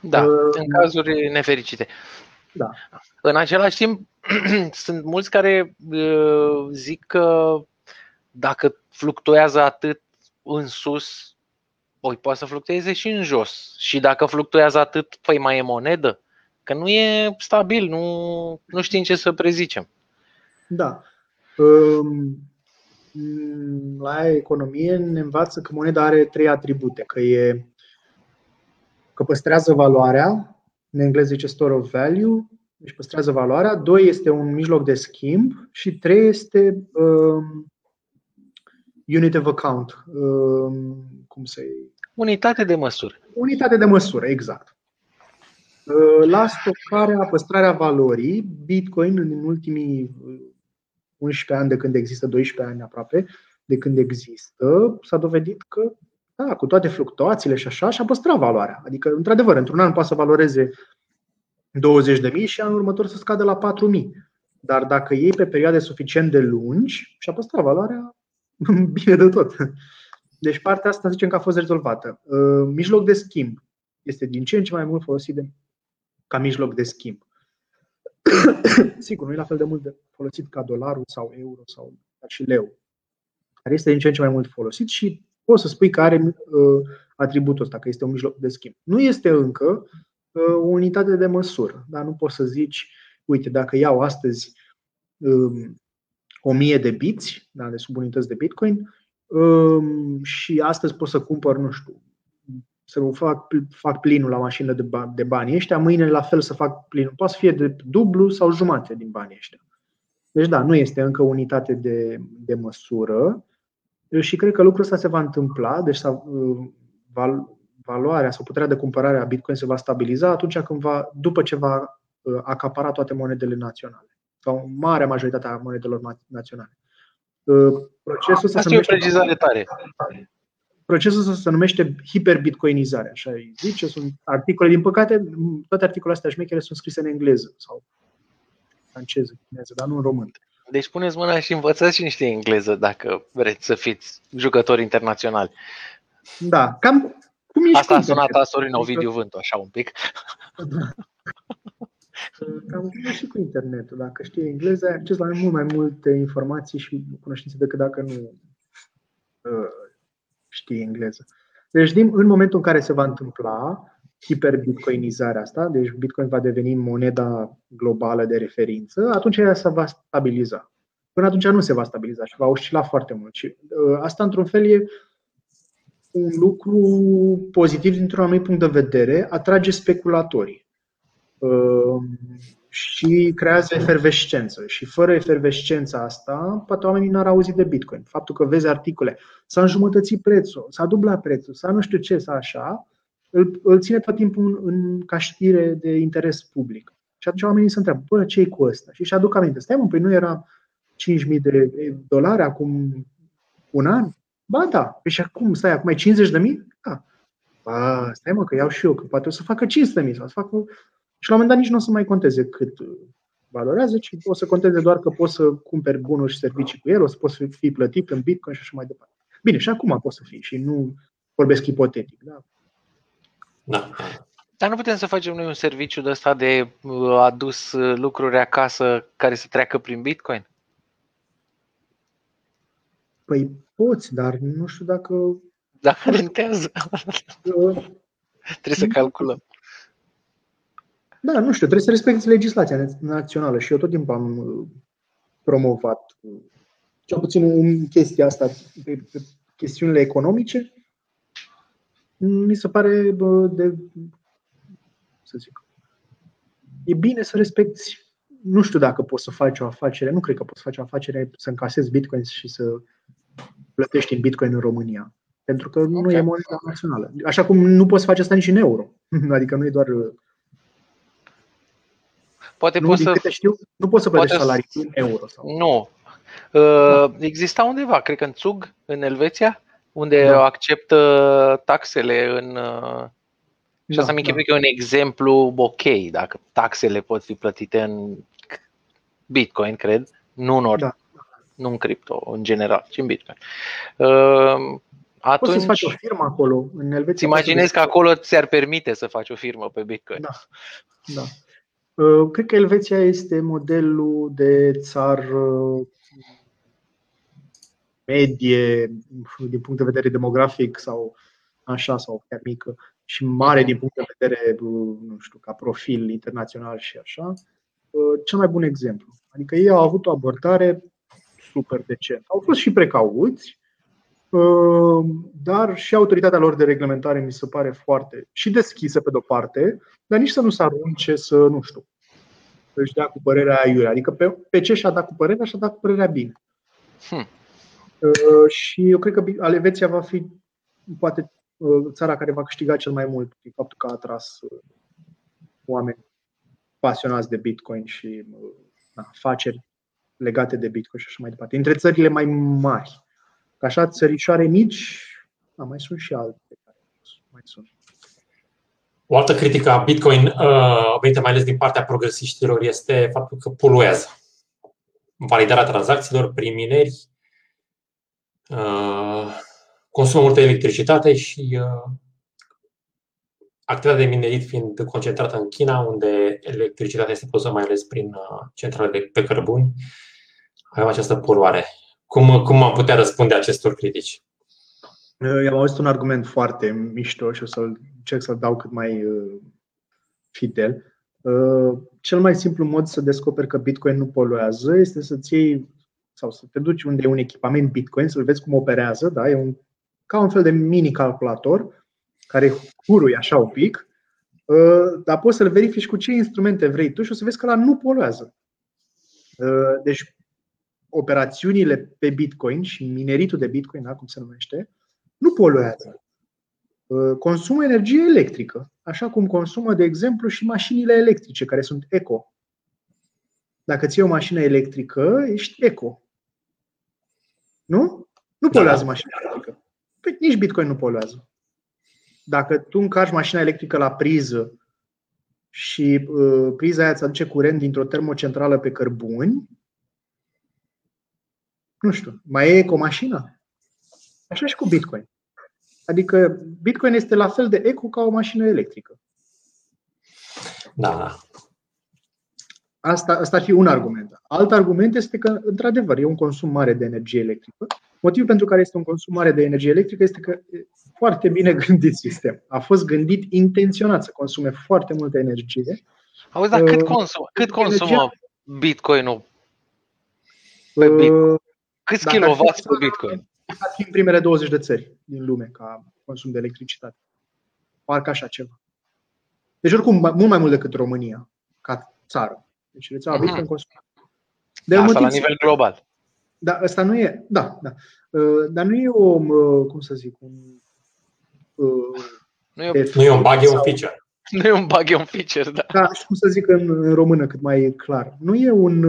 Da, uh, în cazuri nefericite. Da. În același timp, sunt mulți care uh, zic că dacă fluctuează atât în sus, oi poate să fluctueze și în jos. Și dacă fluctuează atât, păi mai e monedă? Că nu e stabil, nu, nu știm ce să prezicem. Da. La economie ne învață că moneda are trei atribute, că e că păstrează valoarea, în engleză zice store of value, deci păstrează valoarea, doi este un mijloc de schimb și trei este um, unit of account, um, cum să Unitate de măsură. Unitate de măsură, exact. Uh, la stocarea, păstrarea valorii, Bitcoin în ultimii 11 ani de când există, 12 ani aproape de când există, s-a dovedit că, da, cu toate fluctuațiile și așa, și-a păstrat valoarea. Adică, într-adevăr, într-un an poate să valoreze 20.000 și anul următor să scadă la 4.000. Dar dacă iei pe perioade suficient de lungi, și-a păstrat valoarea bine de tot. Deci partea asta zicem că a fost rezolvată. Uh, mijloc de schimb este din ce în ce mai mult folosit de, ca mijloc de schimb. Sigur, nu e la fel de mult de folosit ca dolarul sau euro sau și leu, care este din ce în ce mai mult folosit și poți să spui că are uh, atributul ăsta, că este un mijloc de schimb. Nu este încă uh, o unitate de măsură, dar nu poți să zici, uite, dacă iau astăzi um, 1000 de biți, da, de subunități de Bitcoin, um, și astăzi pot să cumpăr, nu știu, să fac, fac plinul la mașină de, bani, de bani ăștia, mâine la fel să fac plinul. Poate să fie de dublu sau jumate din banii ăștia. Deci da, nu este încă unitate de, de măsură și cred că lucrul ăsta se va întâmpla, deci uh, val, valoarea sau puterea de cumpărare a Bitcoin se va stabiliza atunci când va, după ce va uh, acapara toate monedele naționale sau marea majoritate a monedelor naționale. Uh, procesul Asta e o precizare tare. Procesul ăsta se numește hiperbitcoinizare, așa îi zice. Sunt articole, din păcate, toate articolele astea șmechere sunt scrise în engleză sau franceză, chineză, dar nu în român. Deci puneți mâna și învățați și niște engleză dacă vreți să fiți jucători internaționali. Da, cam Cum ești Asta a sunat a Sorin Ovidiu Vântu, așa un pic. Da. Cam cum și cu internetul. Dacă știi engleză, ai acces la mult mai multe informații și cunoștințe decât dacă nu uh, știi engleză. Deci, din, în momentul în care se va întâmpla hiperbitcoinizarea asta, deci Bitcoin va deveni moneda globală de referință, atunci ea se va stabiliza. Până atunci nu se va stabiliza și va oscila foarte mult. Și uh, asta, într-un fel, e un lucru pozitiv dintr-un anumit punct de vedere, atrage speculatorii uh, și creează efervescență. Și fără efervescența asta, poate oamenii n-ar auzi de Bitcoin. Faptul că vezi articole, s-a înjumătățit prețul, s-a dublat prețul, s-a nu știu ce, s-a așa, îl, îl ține tot timpul în, în caștire de interes public. Și atunci oamenii se întreabă, bă, ce cu ăsta? Și își aduc aminte, stai mă, păi nu era 5.000 de dolari acum un an? Ba da. Păi și acum, stai, acum e 50 de mii? Da. Ba, stai mă, că iau și eu, că poate o să facă 500 de mii sau să facă... Și la un moment dat nici nu o să mai conteze cât valorează, ci o să conteze doar că poți să cumperi bunuri și servicii cu el, o să poți fi plătit în Bitcoin și așa mai departe. Bine, și acum poți să fii și nu vorbesc ipotetic. Da? Da. Dar nu putem să facem noi un serviciu de ăsta de uh, adus uh, lucruri acasă care să treacă prin Bitcoin? Păi poți, dar nu știu dacă... Dacă rentează. trebuie să calculăm. Da, nu știu, trebuie să respecti legislația națională și eu tot timpul am uh, promovat, cel puțin în chestia asta, pe, pe chestiunile economice, mi se pare de, să zic, e bine să respecti, nu știu dacă poți să faci o afacere, nu cred că poți să faci o afacere să încasezi bitcoin și să plătești în bitcoin în România. Pentru că okay. nu e moneda națională. Așa cum nu poți face asta nici în euro. Adică nu e doar Poate nu, poți să... știu, nu poți să plătești salarii în euro. Sau... Nu. Uh, exista undeva, cred că în Zug, în Elveția, unde da. acceptă taxele în. Uh, și da, asta mi da. că e un exemplu ok, dacă taxele pot fi plătite în Bitcoin, cred, nu în ori, da. nu în cripto, în general, ci în Bitcoin. Uh, atunci, Poți să faci o firmă acolo, în Elveția. imaginezi că acolo ți-ar permite să faci o firmă pe Bitcoin. Da. da. Uh, cred că Elveția este modelul de țară medie din punct de vedere demografic sau așa, sau chiar mică și mare din punct de vedere, nu știu, ca profil internațional și așa, uh, cel mai bun exemplu. Adică ei au avut o abordare super decentă. Au fost și precauți, uh, dar și autoritatea lor de reglementare mi se pare foarte și deschisă pe de-o parte, dar nici să nu se arunce să, nu știu, își dea cu părerea aiurea. Adică pe, pe ce și-a dat cu părerea, și-a dat cu părerea bine. Hmm. Uh, și eu cred că Aleveția va fi poate uh, țara care va câștiga cel mai mult prin faptul că a atras uh, oameni pasionați de Bitcoin și afaceri legate de Bitcoin și așa mai departe. Între țările mai mari. Ca așa, țărișoare mici, da, mai sunt și alte care mai sunt. O altă critică a Bitcoin, uh, venită mai ales din partea progresiștilor, este faptul că poluează. Validarea tranzacțiilor prin mineri uh, consumă multă electricitate și uh, activitatea de minerit fiind concentrată în China, unde electricitatea este produsă mai ales prin uh, centrale de pe cărbuni, avem această poluare. Cum, cum am putea răspunde acestor critici? Eu am auzit un argument foarte mișto și o să-l încerc să-l dau cât mai uh, fidel. Uh, cel mai simplu mod să descoperi că Bitcoin nu poluează este să-ți iei sau să te duci unde e un echipament Bitcoin, să-l vezi cum operează, da? e un, ca un fel de mini calculator care hurui așa un pic, uh, dar poți să-l verifici cu ce instrumente vrei tu și o să vezi că la nu poluează. Deci operațiunile pe Bitcoin și mineritul de Bitcoin, da, cum se numește, nu poluează. Uh, consumă energie electrică, așa cum consumă, de exemplu, și mașinile electrice, care sunt eco. Dacă ți o mașină electrică, ești eco. Nu? Nu da. poluează da. mașina electrică. Păi nici Bitcoin nu poluează. Dacă tu încarci mașina electrică la priză și uh, priza aia îți aduce curent dintr-o termocentrală pe cărbuni, nu știu, mai e eco mașina? Așa și cu Bitcoin. Adică Bitcoin este la fel de eco ca o mașină electrică. Da, da. Asta, asta ar fi un argument. Alt argument este că, într-adevăr, e un consum mare de energie electrică. Motivul pentru care este un consum mare de energie electrică este că e foarte bine gândit sistem. A fost gândit intenționat să consume foarte multă energie. Auzi, dar cât, uh, consum, cât consumă Bitcoin-ul pe uh, Bitcoin? Câți kilowatt pe Bitcoin? Ar fi în primele 20 de țări din lume ca consum de electricitate. Parcă așa ceva. Deci oricum mult mai mult decât România ca țară. Deci rețeaua uh-huh. Bitcoin consumă. De Asta motiv, la nivel global. Da, asta nu e, da, da. Uh, dar nu e o, uh, cum să zic, un... Uh, nu e, nu e un bug, e un feature. Nu e un bug, e un feature, da. Da, și cum să zic în, în română cât mai clar. Nu e un,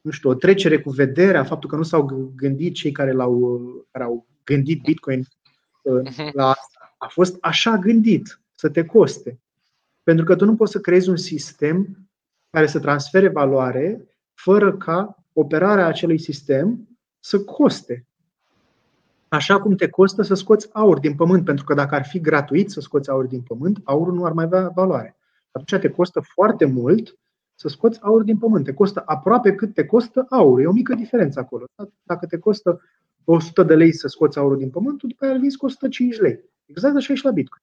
nu știu, o trecere cu vederea, faptul că nu s-au gândit cei care, l-au, care au gândit Bitcoin uh-huh. la asta. A fost așa gândit, să te coste. Pentru că tu nu poți să creezi un sistem care să transfere valoare fără ca operarea acelui sistem să coste. Așa cum te costă să scoți aur din pământ, pentru că dacă ar fi gratuit să scoți aur din pământ, aurul nu ar mai avea valoare. Atunci te costă foarte mult să scoți aur din pământ. Te costă aproape cât te costă aur. E o mică diferență acolo. Dacă te costă 100 de lei să scoți aurul din pământ, tu după aia îl vinzi cu 105 lei. Exact așa e și la Bitcoin.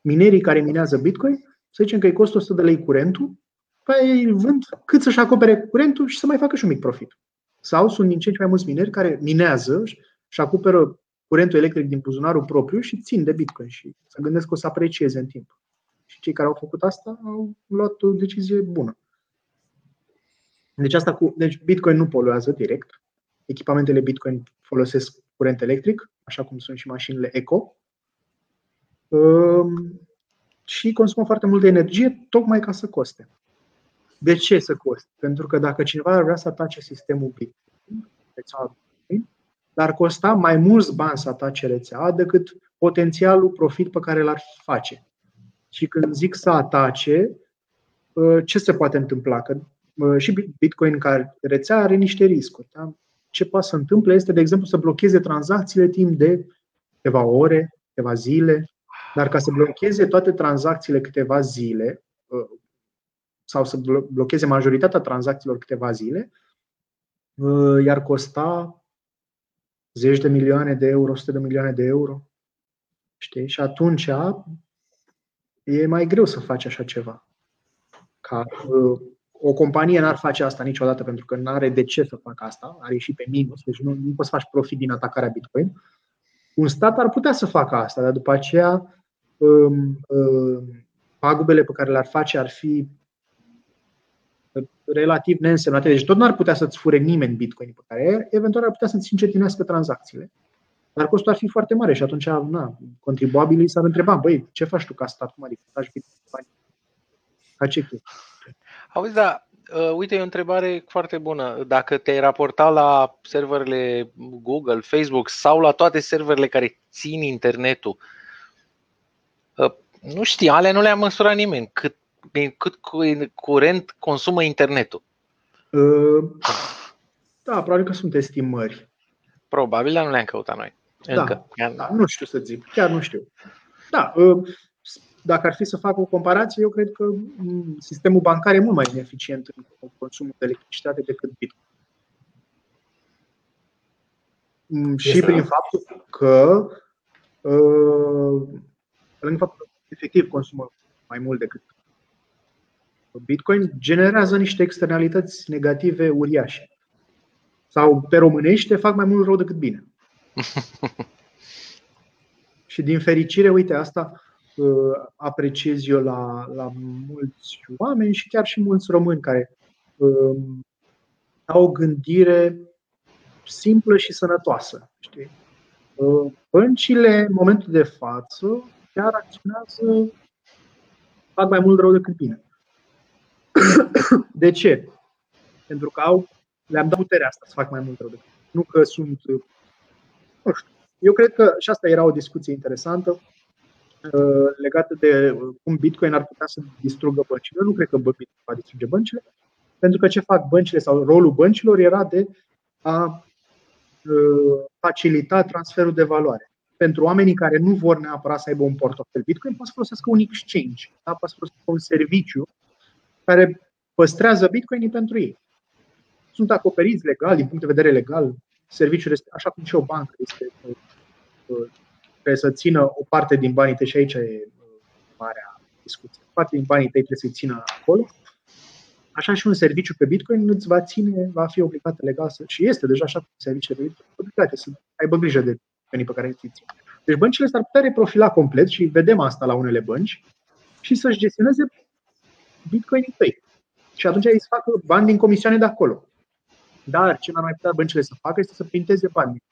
Minerii care minează Bitcoin, să zicem că îi costă 100 de lei curentul, pe aia îi vând cât să-și acopere curentul și să mai facă și un mic profit. Sau sunt din ce în ce mai mulți mineri care minează și acoperă curentul electric din buzunarul propriu și țin de Bitcoin și să gândesc că o să aprecieze în timp. Și cei care au făcut asta au luat o decizie bună. Deci, asta cu, deci Bitcoin nu poluează direct. Echipamentele Bitcoin folosesc curent electric, așa cum sunt și mașinile Eco. Um, și consumă foarte multă energie tocmai ca să coste. De ce să coste? Pentru că dacă cineva ar vrea să atace sistemul Bitcoin, rețeaua Bitcoin, dar costa mai mulți bani să atace rețeaua decât potențialul profit pe care l-ar face. Și când zic să atace, uh, ce se poate întâmpla? Că și Bitcoin ca rețea are niște riscuri. Da? Ce poate să întâmple este, de exemplu, să blocheze tranzacțiile timp de câteva ore, câteva zile, dar ca să blocheze toate tranzacțiile câteva zile, uh, sau să blocheze majoritatea tranzacțiilor câteva zile, uh, i-ar costa zeci de milioane de euro, 100 de milioane de euro. Știi? Și atunci e mai greu să faci așa ceva. Ca uh, o companie n-ar face asta niciodată pentru că nu are de ce să facă asta, are ieșit pe minus, deci nu, nu poți să faci profit din atacarea Bitcoin. Un stat ar putea să facă asta, dar după aceea um, um, pagubele pe care le-ar face ar fi relativ neînsemnate. Deci tot n-ar putea să-ți fure nimeni Bitcoin pe care eventual ar putea să-ți încetinească tranzacțiile. Dar costul ar fi foarte mare și atunci na, contribuabilii s-ar întreba, băi, ce faci tu ca stat? Cum adică faci Bitcoin? Ca ce chestii? Auzi, da, uh, uite, e o întrebare foarte bună. Dacă te-ai raporta la serverele Google, Facebook sau la toate serverele care țin internetul, uh, nu știu, ale nu le-a măsurat nimeni. Cât, cât curent consumă internetul? Uh, da, probabil că sunt estimări. Probabil, dar nu le-am căutat noi. Da, Încă. Da, nu știu să zic, chiar nu știu. Da, uh, dacă ar fi să fac o comparație, eu cred că mm, sistemul bancar e mult mai ineficient în consumul de electricitate decât Bitcoin. Mm, și prin faptul că, uh, prin faptul că efectiv consumă mai mult decât Bitcoin, generează niște externalități negative uriașe. Sau, pe românește, fac mai mult rău decât bine. și din fericire, uite, asta apreciez eu la, la mulți oameni și chiar și mulți români care uh, au o gândire simplă și sănătoasă. Știi? Uh, băncile, în momentul de față, chiar acționează, fac mai mult rău decât bine. De ce? Pentru că au, le-am dat puterea asta să fac mai mult rău decât Nu că sunt. Nu știu. Eu cred că și asta era o discuție interesantă Uh, legată de uh, cum Bitcoin ar putea să distrugă băncile. Nu cred că Bitcoin va distruge băncile, pentru că ce fac băncile sau rolul băncilor era de a uh, facilita transferul de valoare. pentru oamenii care nu vor neapărat să aibă un portofel Bitcoin, poate să folosească un exchange, da? poate să folosească un serviciu care păstrează Bitcoinii pentru ei. Sunt acoperiți legal, din punct de vedere legal, serviciul este, așa cum și o bancă este, uh, trebuie să țină o parte din banii tăi și aici e marea discuție. Parte din banii tăi trebuie să-i țină acolo Așa și un serviciu pe Bitcoin îți va ține, va fi obligat legal să, și este deja așa serviciile pe Bitcoin obligate să aibă grijă de banii pe care îi țin. Deci băncile s-ar putea reprofila complet și vedem asta la unele bănci și să-și gestioneze Bitcoinii tăi. Și atunci îi să facă bani din comisioane de acolo. Dar ce n-ar mai putea băncile să facă este să printeze bani.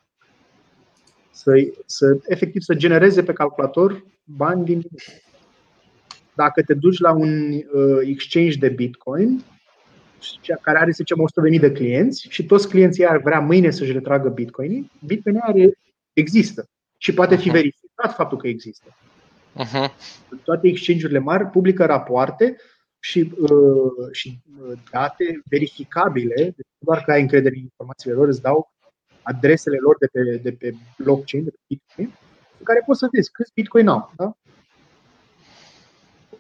Să, să efectiv să genereze pe calculator bani din dacă te duci la un uh, exchange de Bitcoin, care are, să zicem, 100.000 de clienți și toți clienții ar vrea mâine să-și retragă Bitcoin, Bitcoin are, există și poate fi verificat faptul că există. Uh-huh. Toate exchange-urile mari publică rapoarte și, uh, și uh, date verificabile, deci doar că ai încredere în informațiile lor, îți dau adresele lor de pe, de pe blockchain, de pe Bitcoin, în care poți să vezi câți Bitcoin au. Da?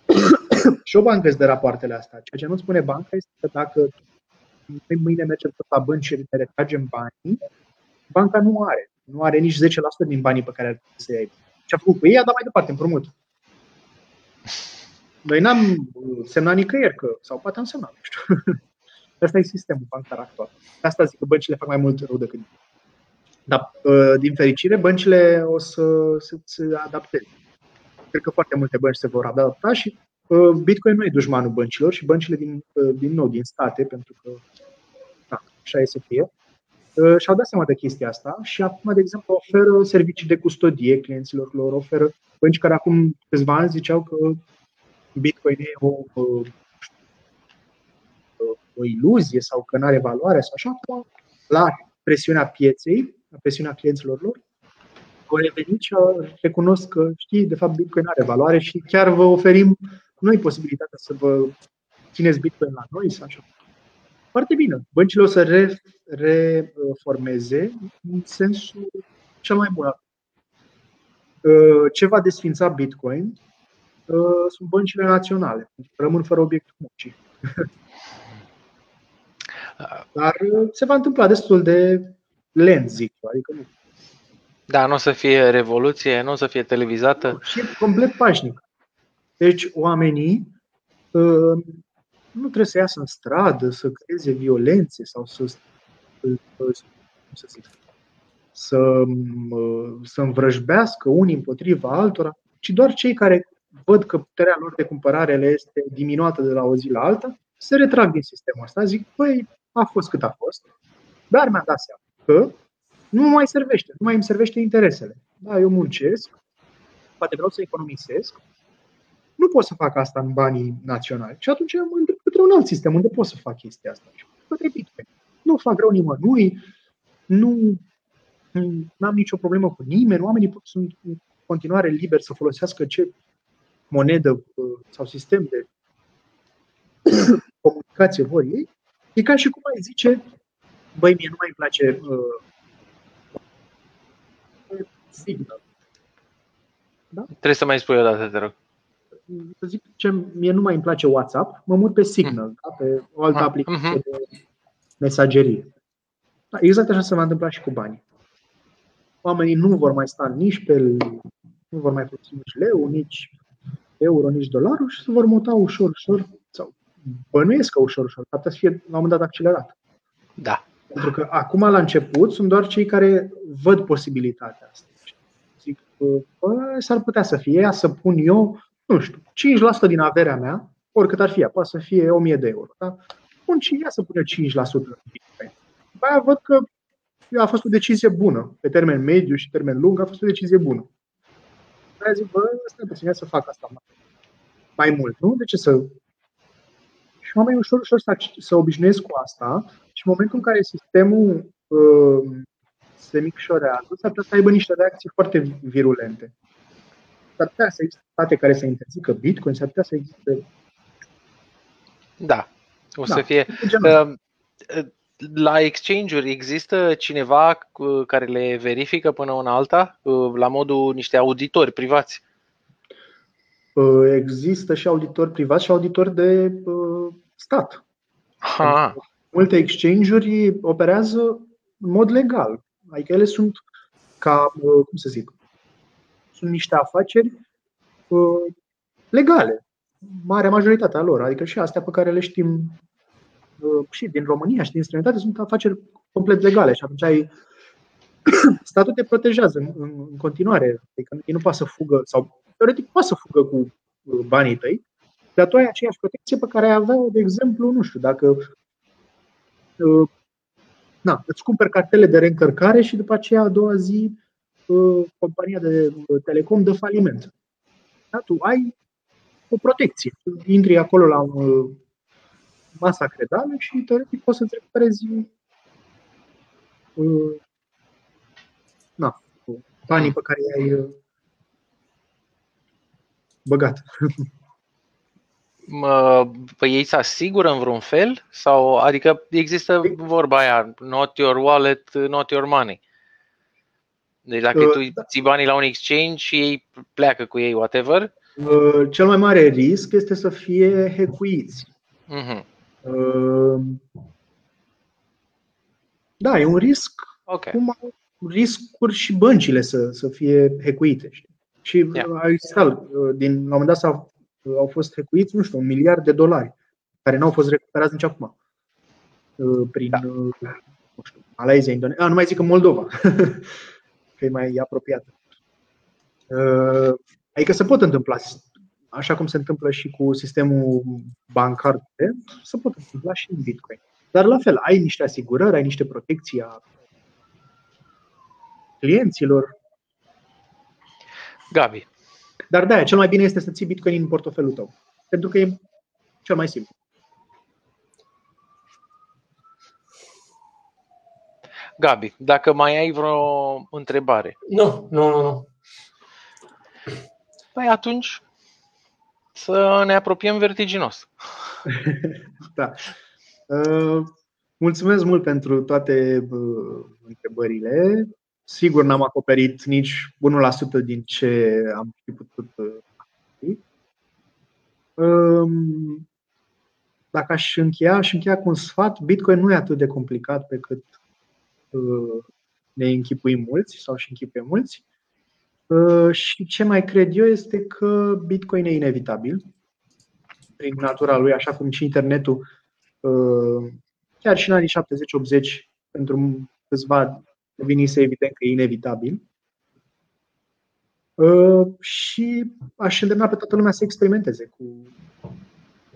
și o bancă îți dă rapoartele astea. Ceea ce nu spune banca este că dacă noi mâine mergem tot la bănci și ne retragem banii, banca nu are. Nu are nici 10% din banii pe care ar trebui să iei. Ce a făcut cu ei, a dat mai departe împrumut. Noi n-am semnat nicăieri, că, sau poate am semnat, nu știu. Asta e sistemul bancar actual. De asta zic că băncile fac mai mult rău decât dar, ă, din fericire, băncile o să se adapteze. Cred că foarte multe bănci se vor adapta și Uh, Bitcoin nu e dușmanul băncilor și băncile din, uh, din nou, din state, pentru că da, așa e să fie, uh, și-au dat seama de chestia asta și acum, de exemplu, oferă servicii de custodie clienților lor, oferă bănci care acum câțiva ani ziceau că Bitcoin e o, o, o iluzie sau că nu are valoare sau așa, la presiunea pieței, la presiunea clienților lor, au revenit și recunosc că știi, de fapt Bitcoin are valoare și chiar vă oferim noi posibilitatea să vă țineți Bitcoin la noi sau așa. Foarte bine. Băncile o să re, reformeze în sensul cel mai bun. Uh, ce va desfința Bitcoin uh, sunt băncile naționale, rămân fără obiectul muncii. Dar uh, se va întâmpla destul de lent, zic eu. Adică nu. Da, nu o să fie revoluție, nu o să fie televizată. Și e complet pașnic. Deci oamenii uh, nu trebuie să iasă în stradă, să creeze violențe sau să, să, zic, să, uh, să învrăjbească unii împotriva altora, ci doar cei care văd că puterea lor de cumpărare le este diminuată de la o zi la alta, se retrag din sistemul ăsta. Zic, păi, a fost cât a fost, dar mi-am dat seama că nu mai servește, nu mai îmi servește interesele. Da, eu muncesc, poate vreau să economisesc, nu pot să fac asta în banii naționali. Și atunci mă întreb către un alt sistem unde pot să fac chestia asta. Și către Bitcoin. Nu fac rău nimănui, nu am nicio problemă cu nimeni, oamenii sunt în continuare liberi să folosească ce monedă uh, sau sistem de comunicație vor ei. E ca și cum ai zice, băi, mie nu mai îmi place uh, Signal. Da? Trebuie să mai spui o dată, te rog să zic ce mie nu mai îmi place WhatsApp, mă mut pe Signal, mm. da? pe o altă ah, aplicație mm-hmm. de mesagerie. Da, exact așa se va întâmpla și cu banii. Oamenii nu vor mai sta nici pe nu vor mai folosi nici leu, nici euro, nici dolarul și se vor muta ușor, ușor sau bănuiesc că ușor, ușor, ar să fie la un moment dat accelerat. Da. Pentru că acum, la început, sunt doar cei care văd posibilitatea asta. Zic, bă, s-ar putea să fie, să pun eu nu știu, 5% din averea mea, oricât ar fi, poate să fie 1000 de euro. Da? Bun, și ia să pune 5% în Bitcoin. După aia văd că a fost o decizie bună. Pe termen mediu și termen lung a fost o decizie bună. Aia zic, bă, asta să fac asta mai mult, nu? De ce să... Și oamenii ușor, ușor să, să obișnuiesc cu asta și în momentul în care sistemul uh, se micșorează, s-ar putea să aibă niște reacții foarte virulente s-ar putea să existe state care să interzică Bitcoin, s-ar putea să existe. Da, o da, să fie. Uh, la exchange-uri există cineva care le verifică până una alta, la modul niște auditori privați? Există și auditori privați și auditori de stat. Ha. Multe exchange-uri operează în mod legal. Adică ele sunt ca, cum să zic, sunt niște afaceri legale. Marea majoritatea lor, adică și astea pe care le știm și din România și din străinătate sunt afaceri complet legale și atunci ai statul te protejează în, în continuare. Adică ei nu poate să fugă, sau teoretic poate să fugă cu banii tăi, dar tu ai aceeași protecție pe care ai avea, de exemplu, nu știu, dacă uh, na, îți cumperi cartele de reîncărcare și după aceea a doua zi uh, compania de telecom dă faliment. Da? Tu ai o protecție. Intri acolo la uh, masa credală și teoretic poți să-ți recuperezi na, banii pe care i-ai băgat. Păi ei se asigură în vreun fel? Sau, adică există vorba aia, not your wallet, not your money. Deci dacă uh, tu da. ții banii la un exchange și ei pleacă cu ei, whatever. Uh, cel mai mare risc este să fie hackuiți. Uh-huh. Uh, da, e un risc. Okay. Cum au riscuri și băncile să, să fie hackuite. Știi? Și yeah. Uh, din, la un moment dat s-a au fost hăcuiți, nu știu, un miliard de dolari, care nu au fost recuperați nici acum. Uh, prin, da. Uh, nu știu, Malaysia, Indonezia, nu mai zic în Moldova, că e mai apropiată. Uh, adică se pot întâmpla, așa cum se întâmplă și cu sistemul bancar, se pot întâmpla și în Bitcoin. Dar la fel, ai niște asigurări, ai niște protecții a clienților. Gabi, dar da, cel mai bine este să ții Bitcoin în portofelul tău. Pentru că e cel mai simplu. Gabi, dacă mai ai vreo întrebare. Nu, nu, nu, nu. Păi atunci să ne apropiem vertiginos. da. Uh, mulțumesc mult pentru toate uh, întrebările. Sigur n-am acoperit nici 1% din ce am fi putut uh, um, Dacă aș încheia, aș încheia cu un sfat, Bitcoin nu e atât de complicat pe cât uh, ne închipuim mulți sau și închipuie mulți. Uh, și ce mai cred eu este că Bitcoin e inevitabil. Prin natura lui, așa cum și internetul, chiar și în anii 70-80, pentru câțiva devenise evident că e inevitabil. Uh, și aș îndemna pe toată lumea să experimenteze cu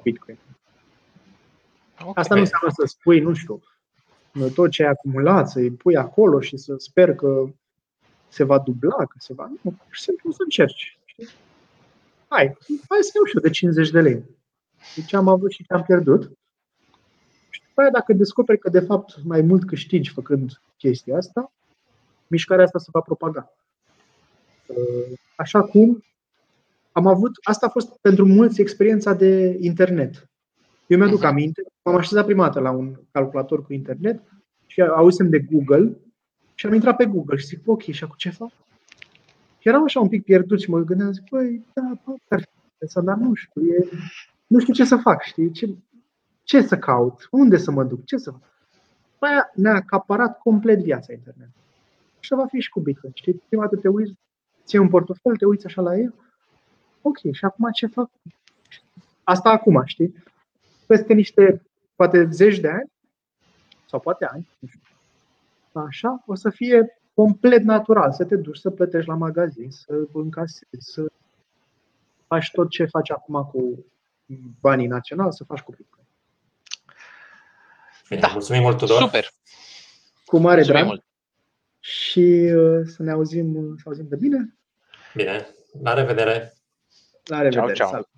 Bitcoin. Okay. Asta nu înseamnă să spui, nu știu, tot ce ai acumulat, să-i pui acolo și să sper că se va dubla, că se va... Nu, pur și simplu să încerci. Hai, hai să iau și eu de 50 de lei. De ce am avut și ce am pierdut. Și după aia, dacă descoperi că de fapt mai mult câștigi făcând chestia asta, mișcarea asta se va propaga. Uh, așa cum am avut, asta a fost pentru mulți experiența de internet. Eu mi-aduc mhm. aminte, m-am așezat prima dată la un calculator cu internet și auzim de Google și am intrat pe Google și zic, ok, și acum ce fac? Și eram așa un pic pierdut și mă gândeam, zic, băi, da, bă, ar fi dar nu știu, e, nu știu ce să fac, știi, ce, ce să caut, unde să mă duc, ce să fac. Aia ne-a acaparat complet viața internet. Și va fi și cu Bitcoin. Știi, prima dată te uiți, ții un portofel, te uiți așa la el. Ok, și acum ce fac? Asta acum, știi? Peste niște, poate zeci de ani, sau poate ani, nu știu, așa, o să fie complet natural să te duci să plătești la magazin, să încasezi, să faci tot ce faci acum cu banii naționali, să faci cu Bitcoin. Bine, da. mulțumim mult, Tudor. Super. Cu mare mulțumim drag. Mult. Și uh, să ne auzim, să auzim de bine. Bine. La revedere. La revedere. Ciao, ciao. Salut.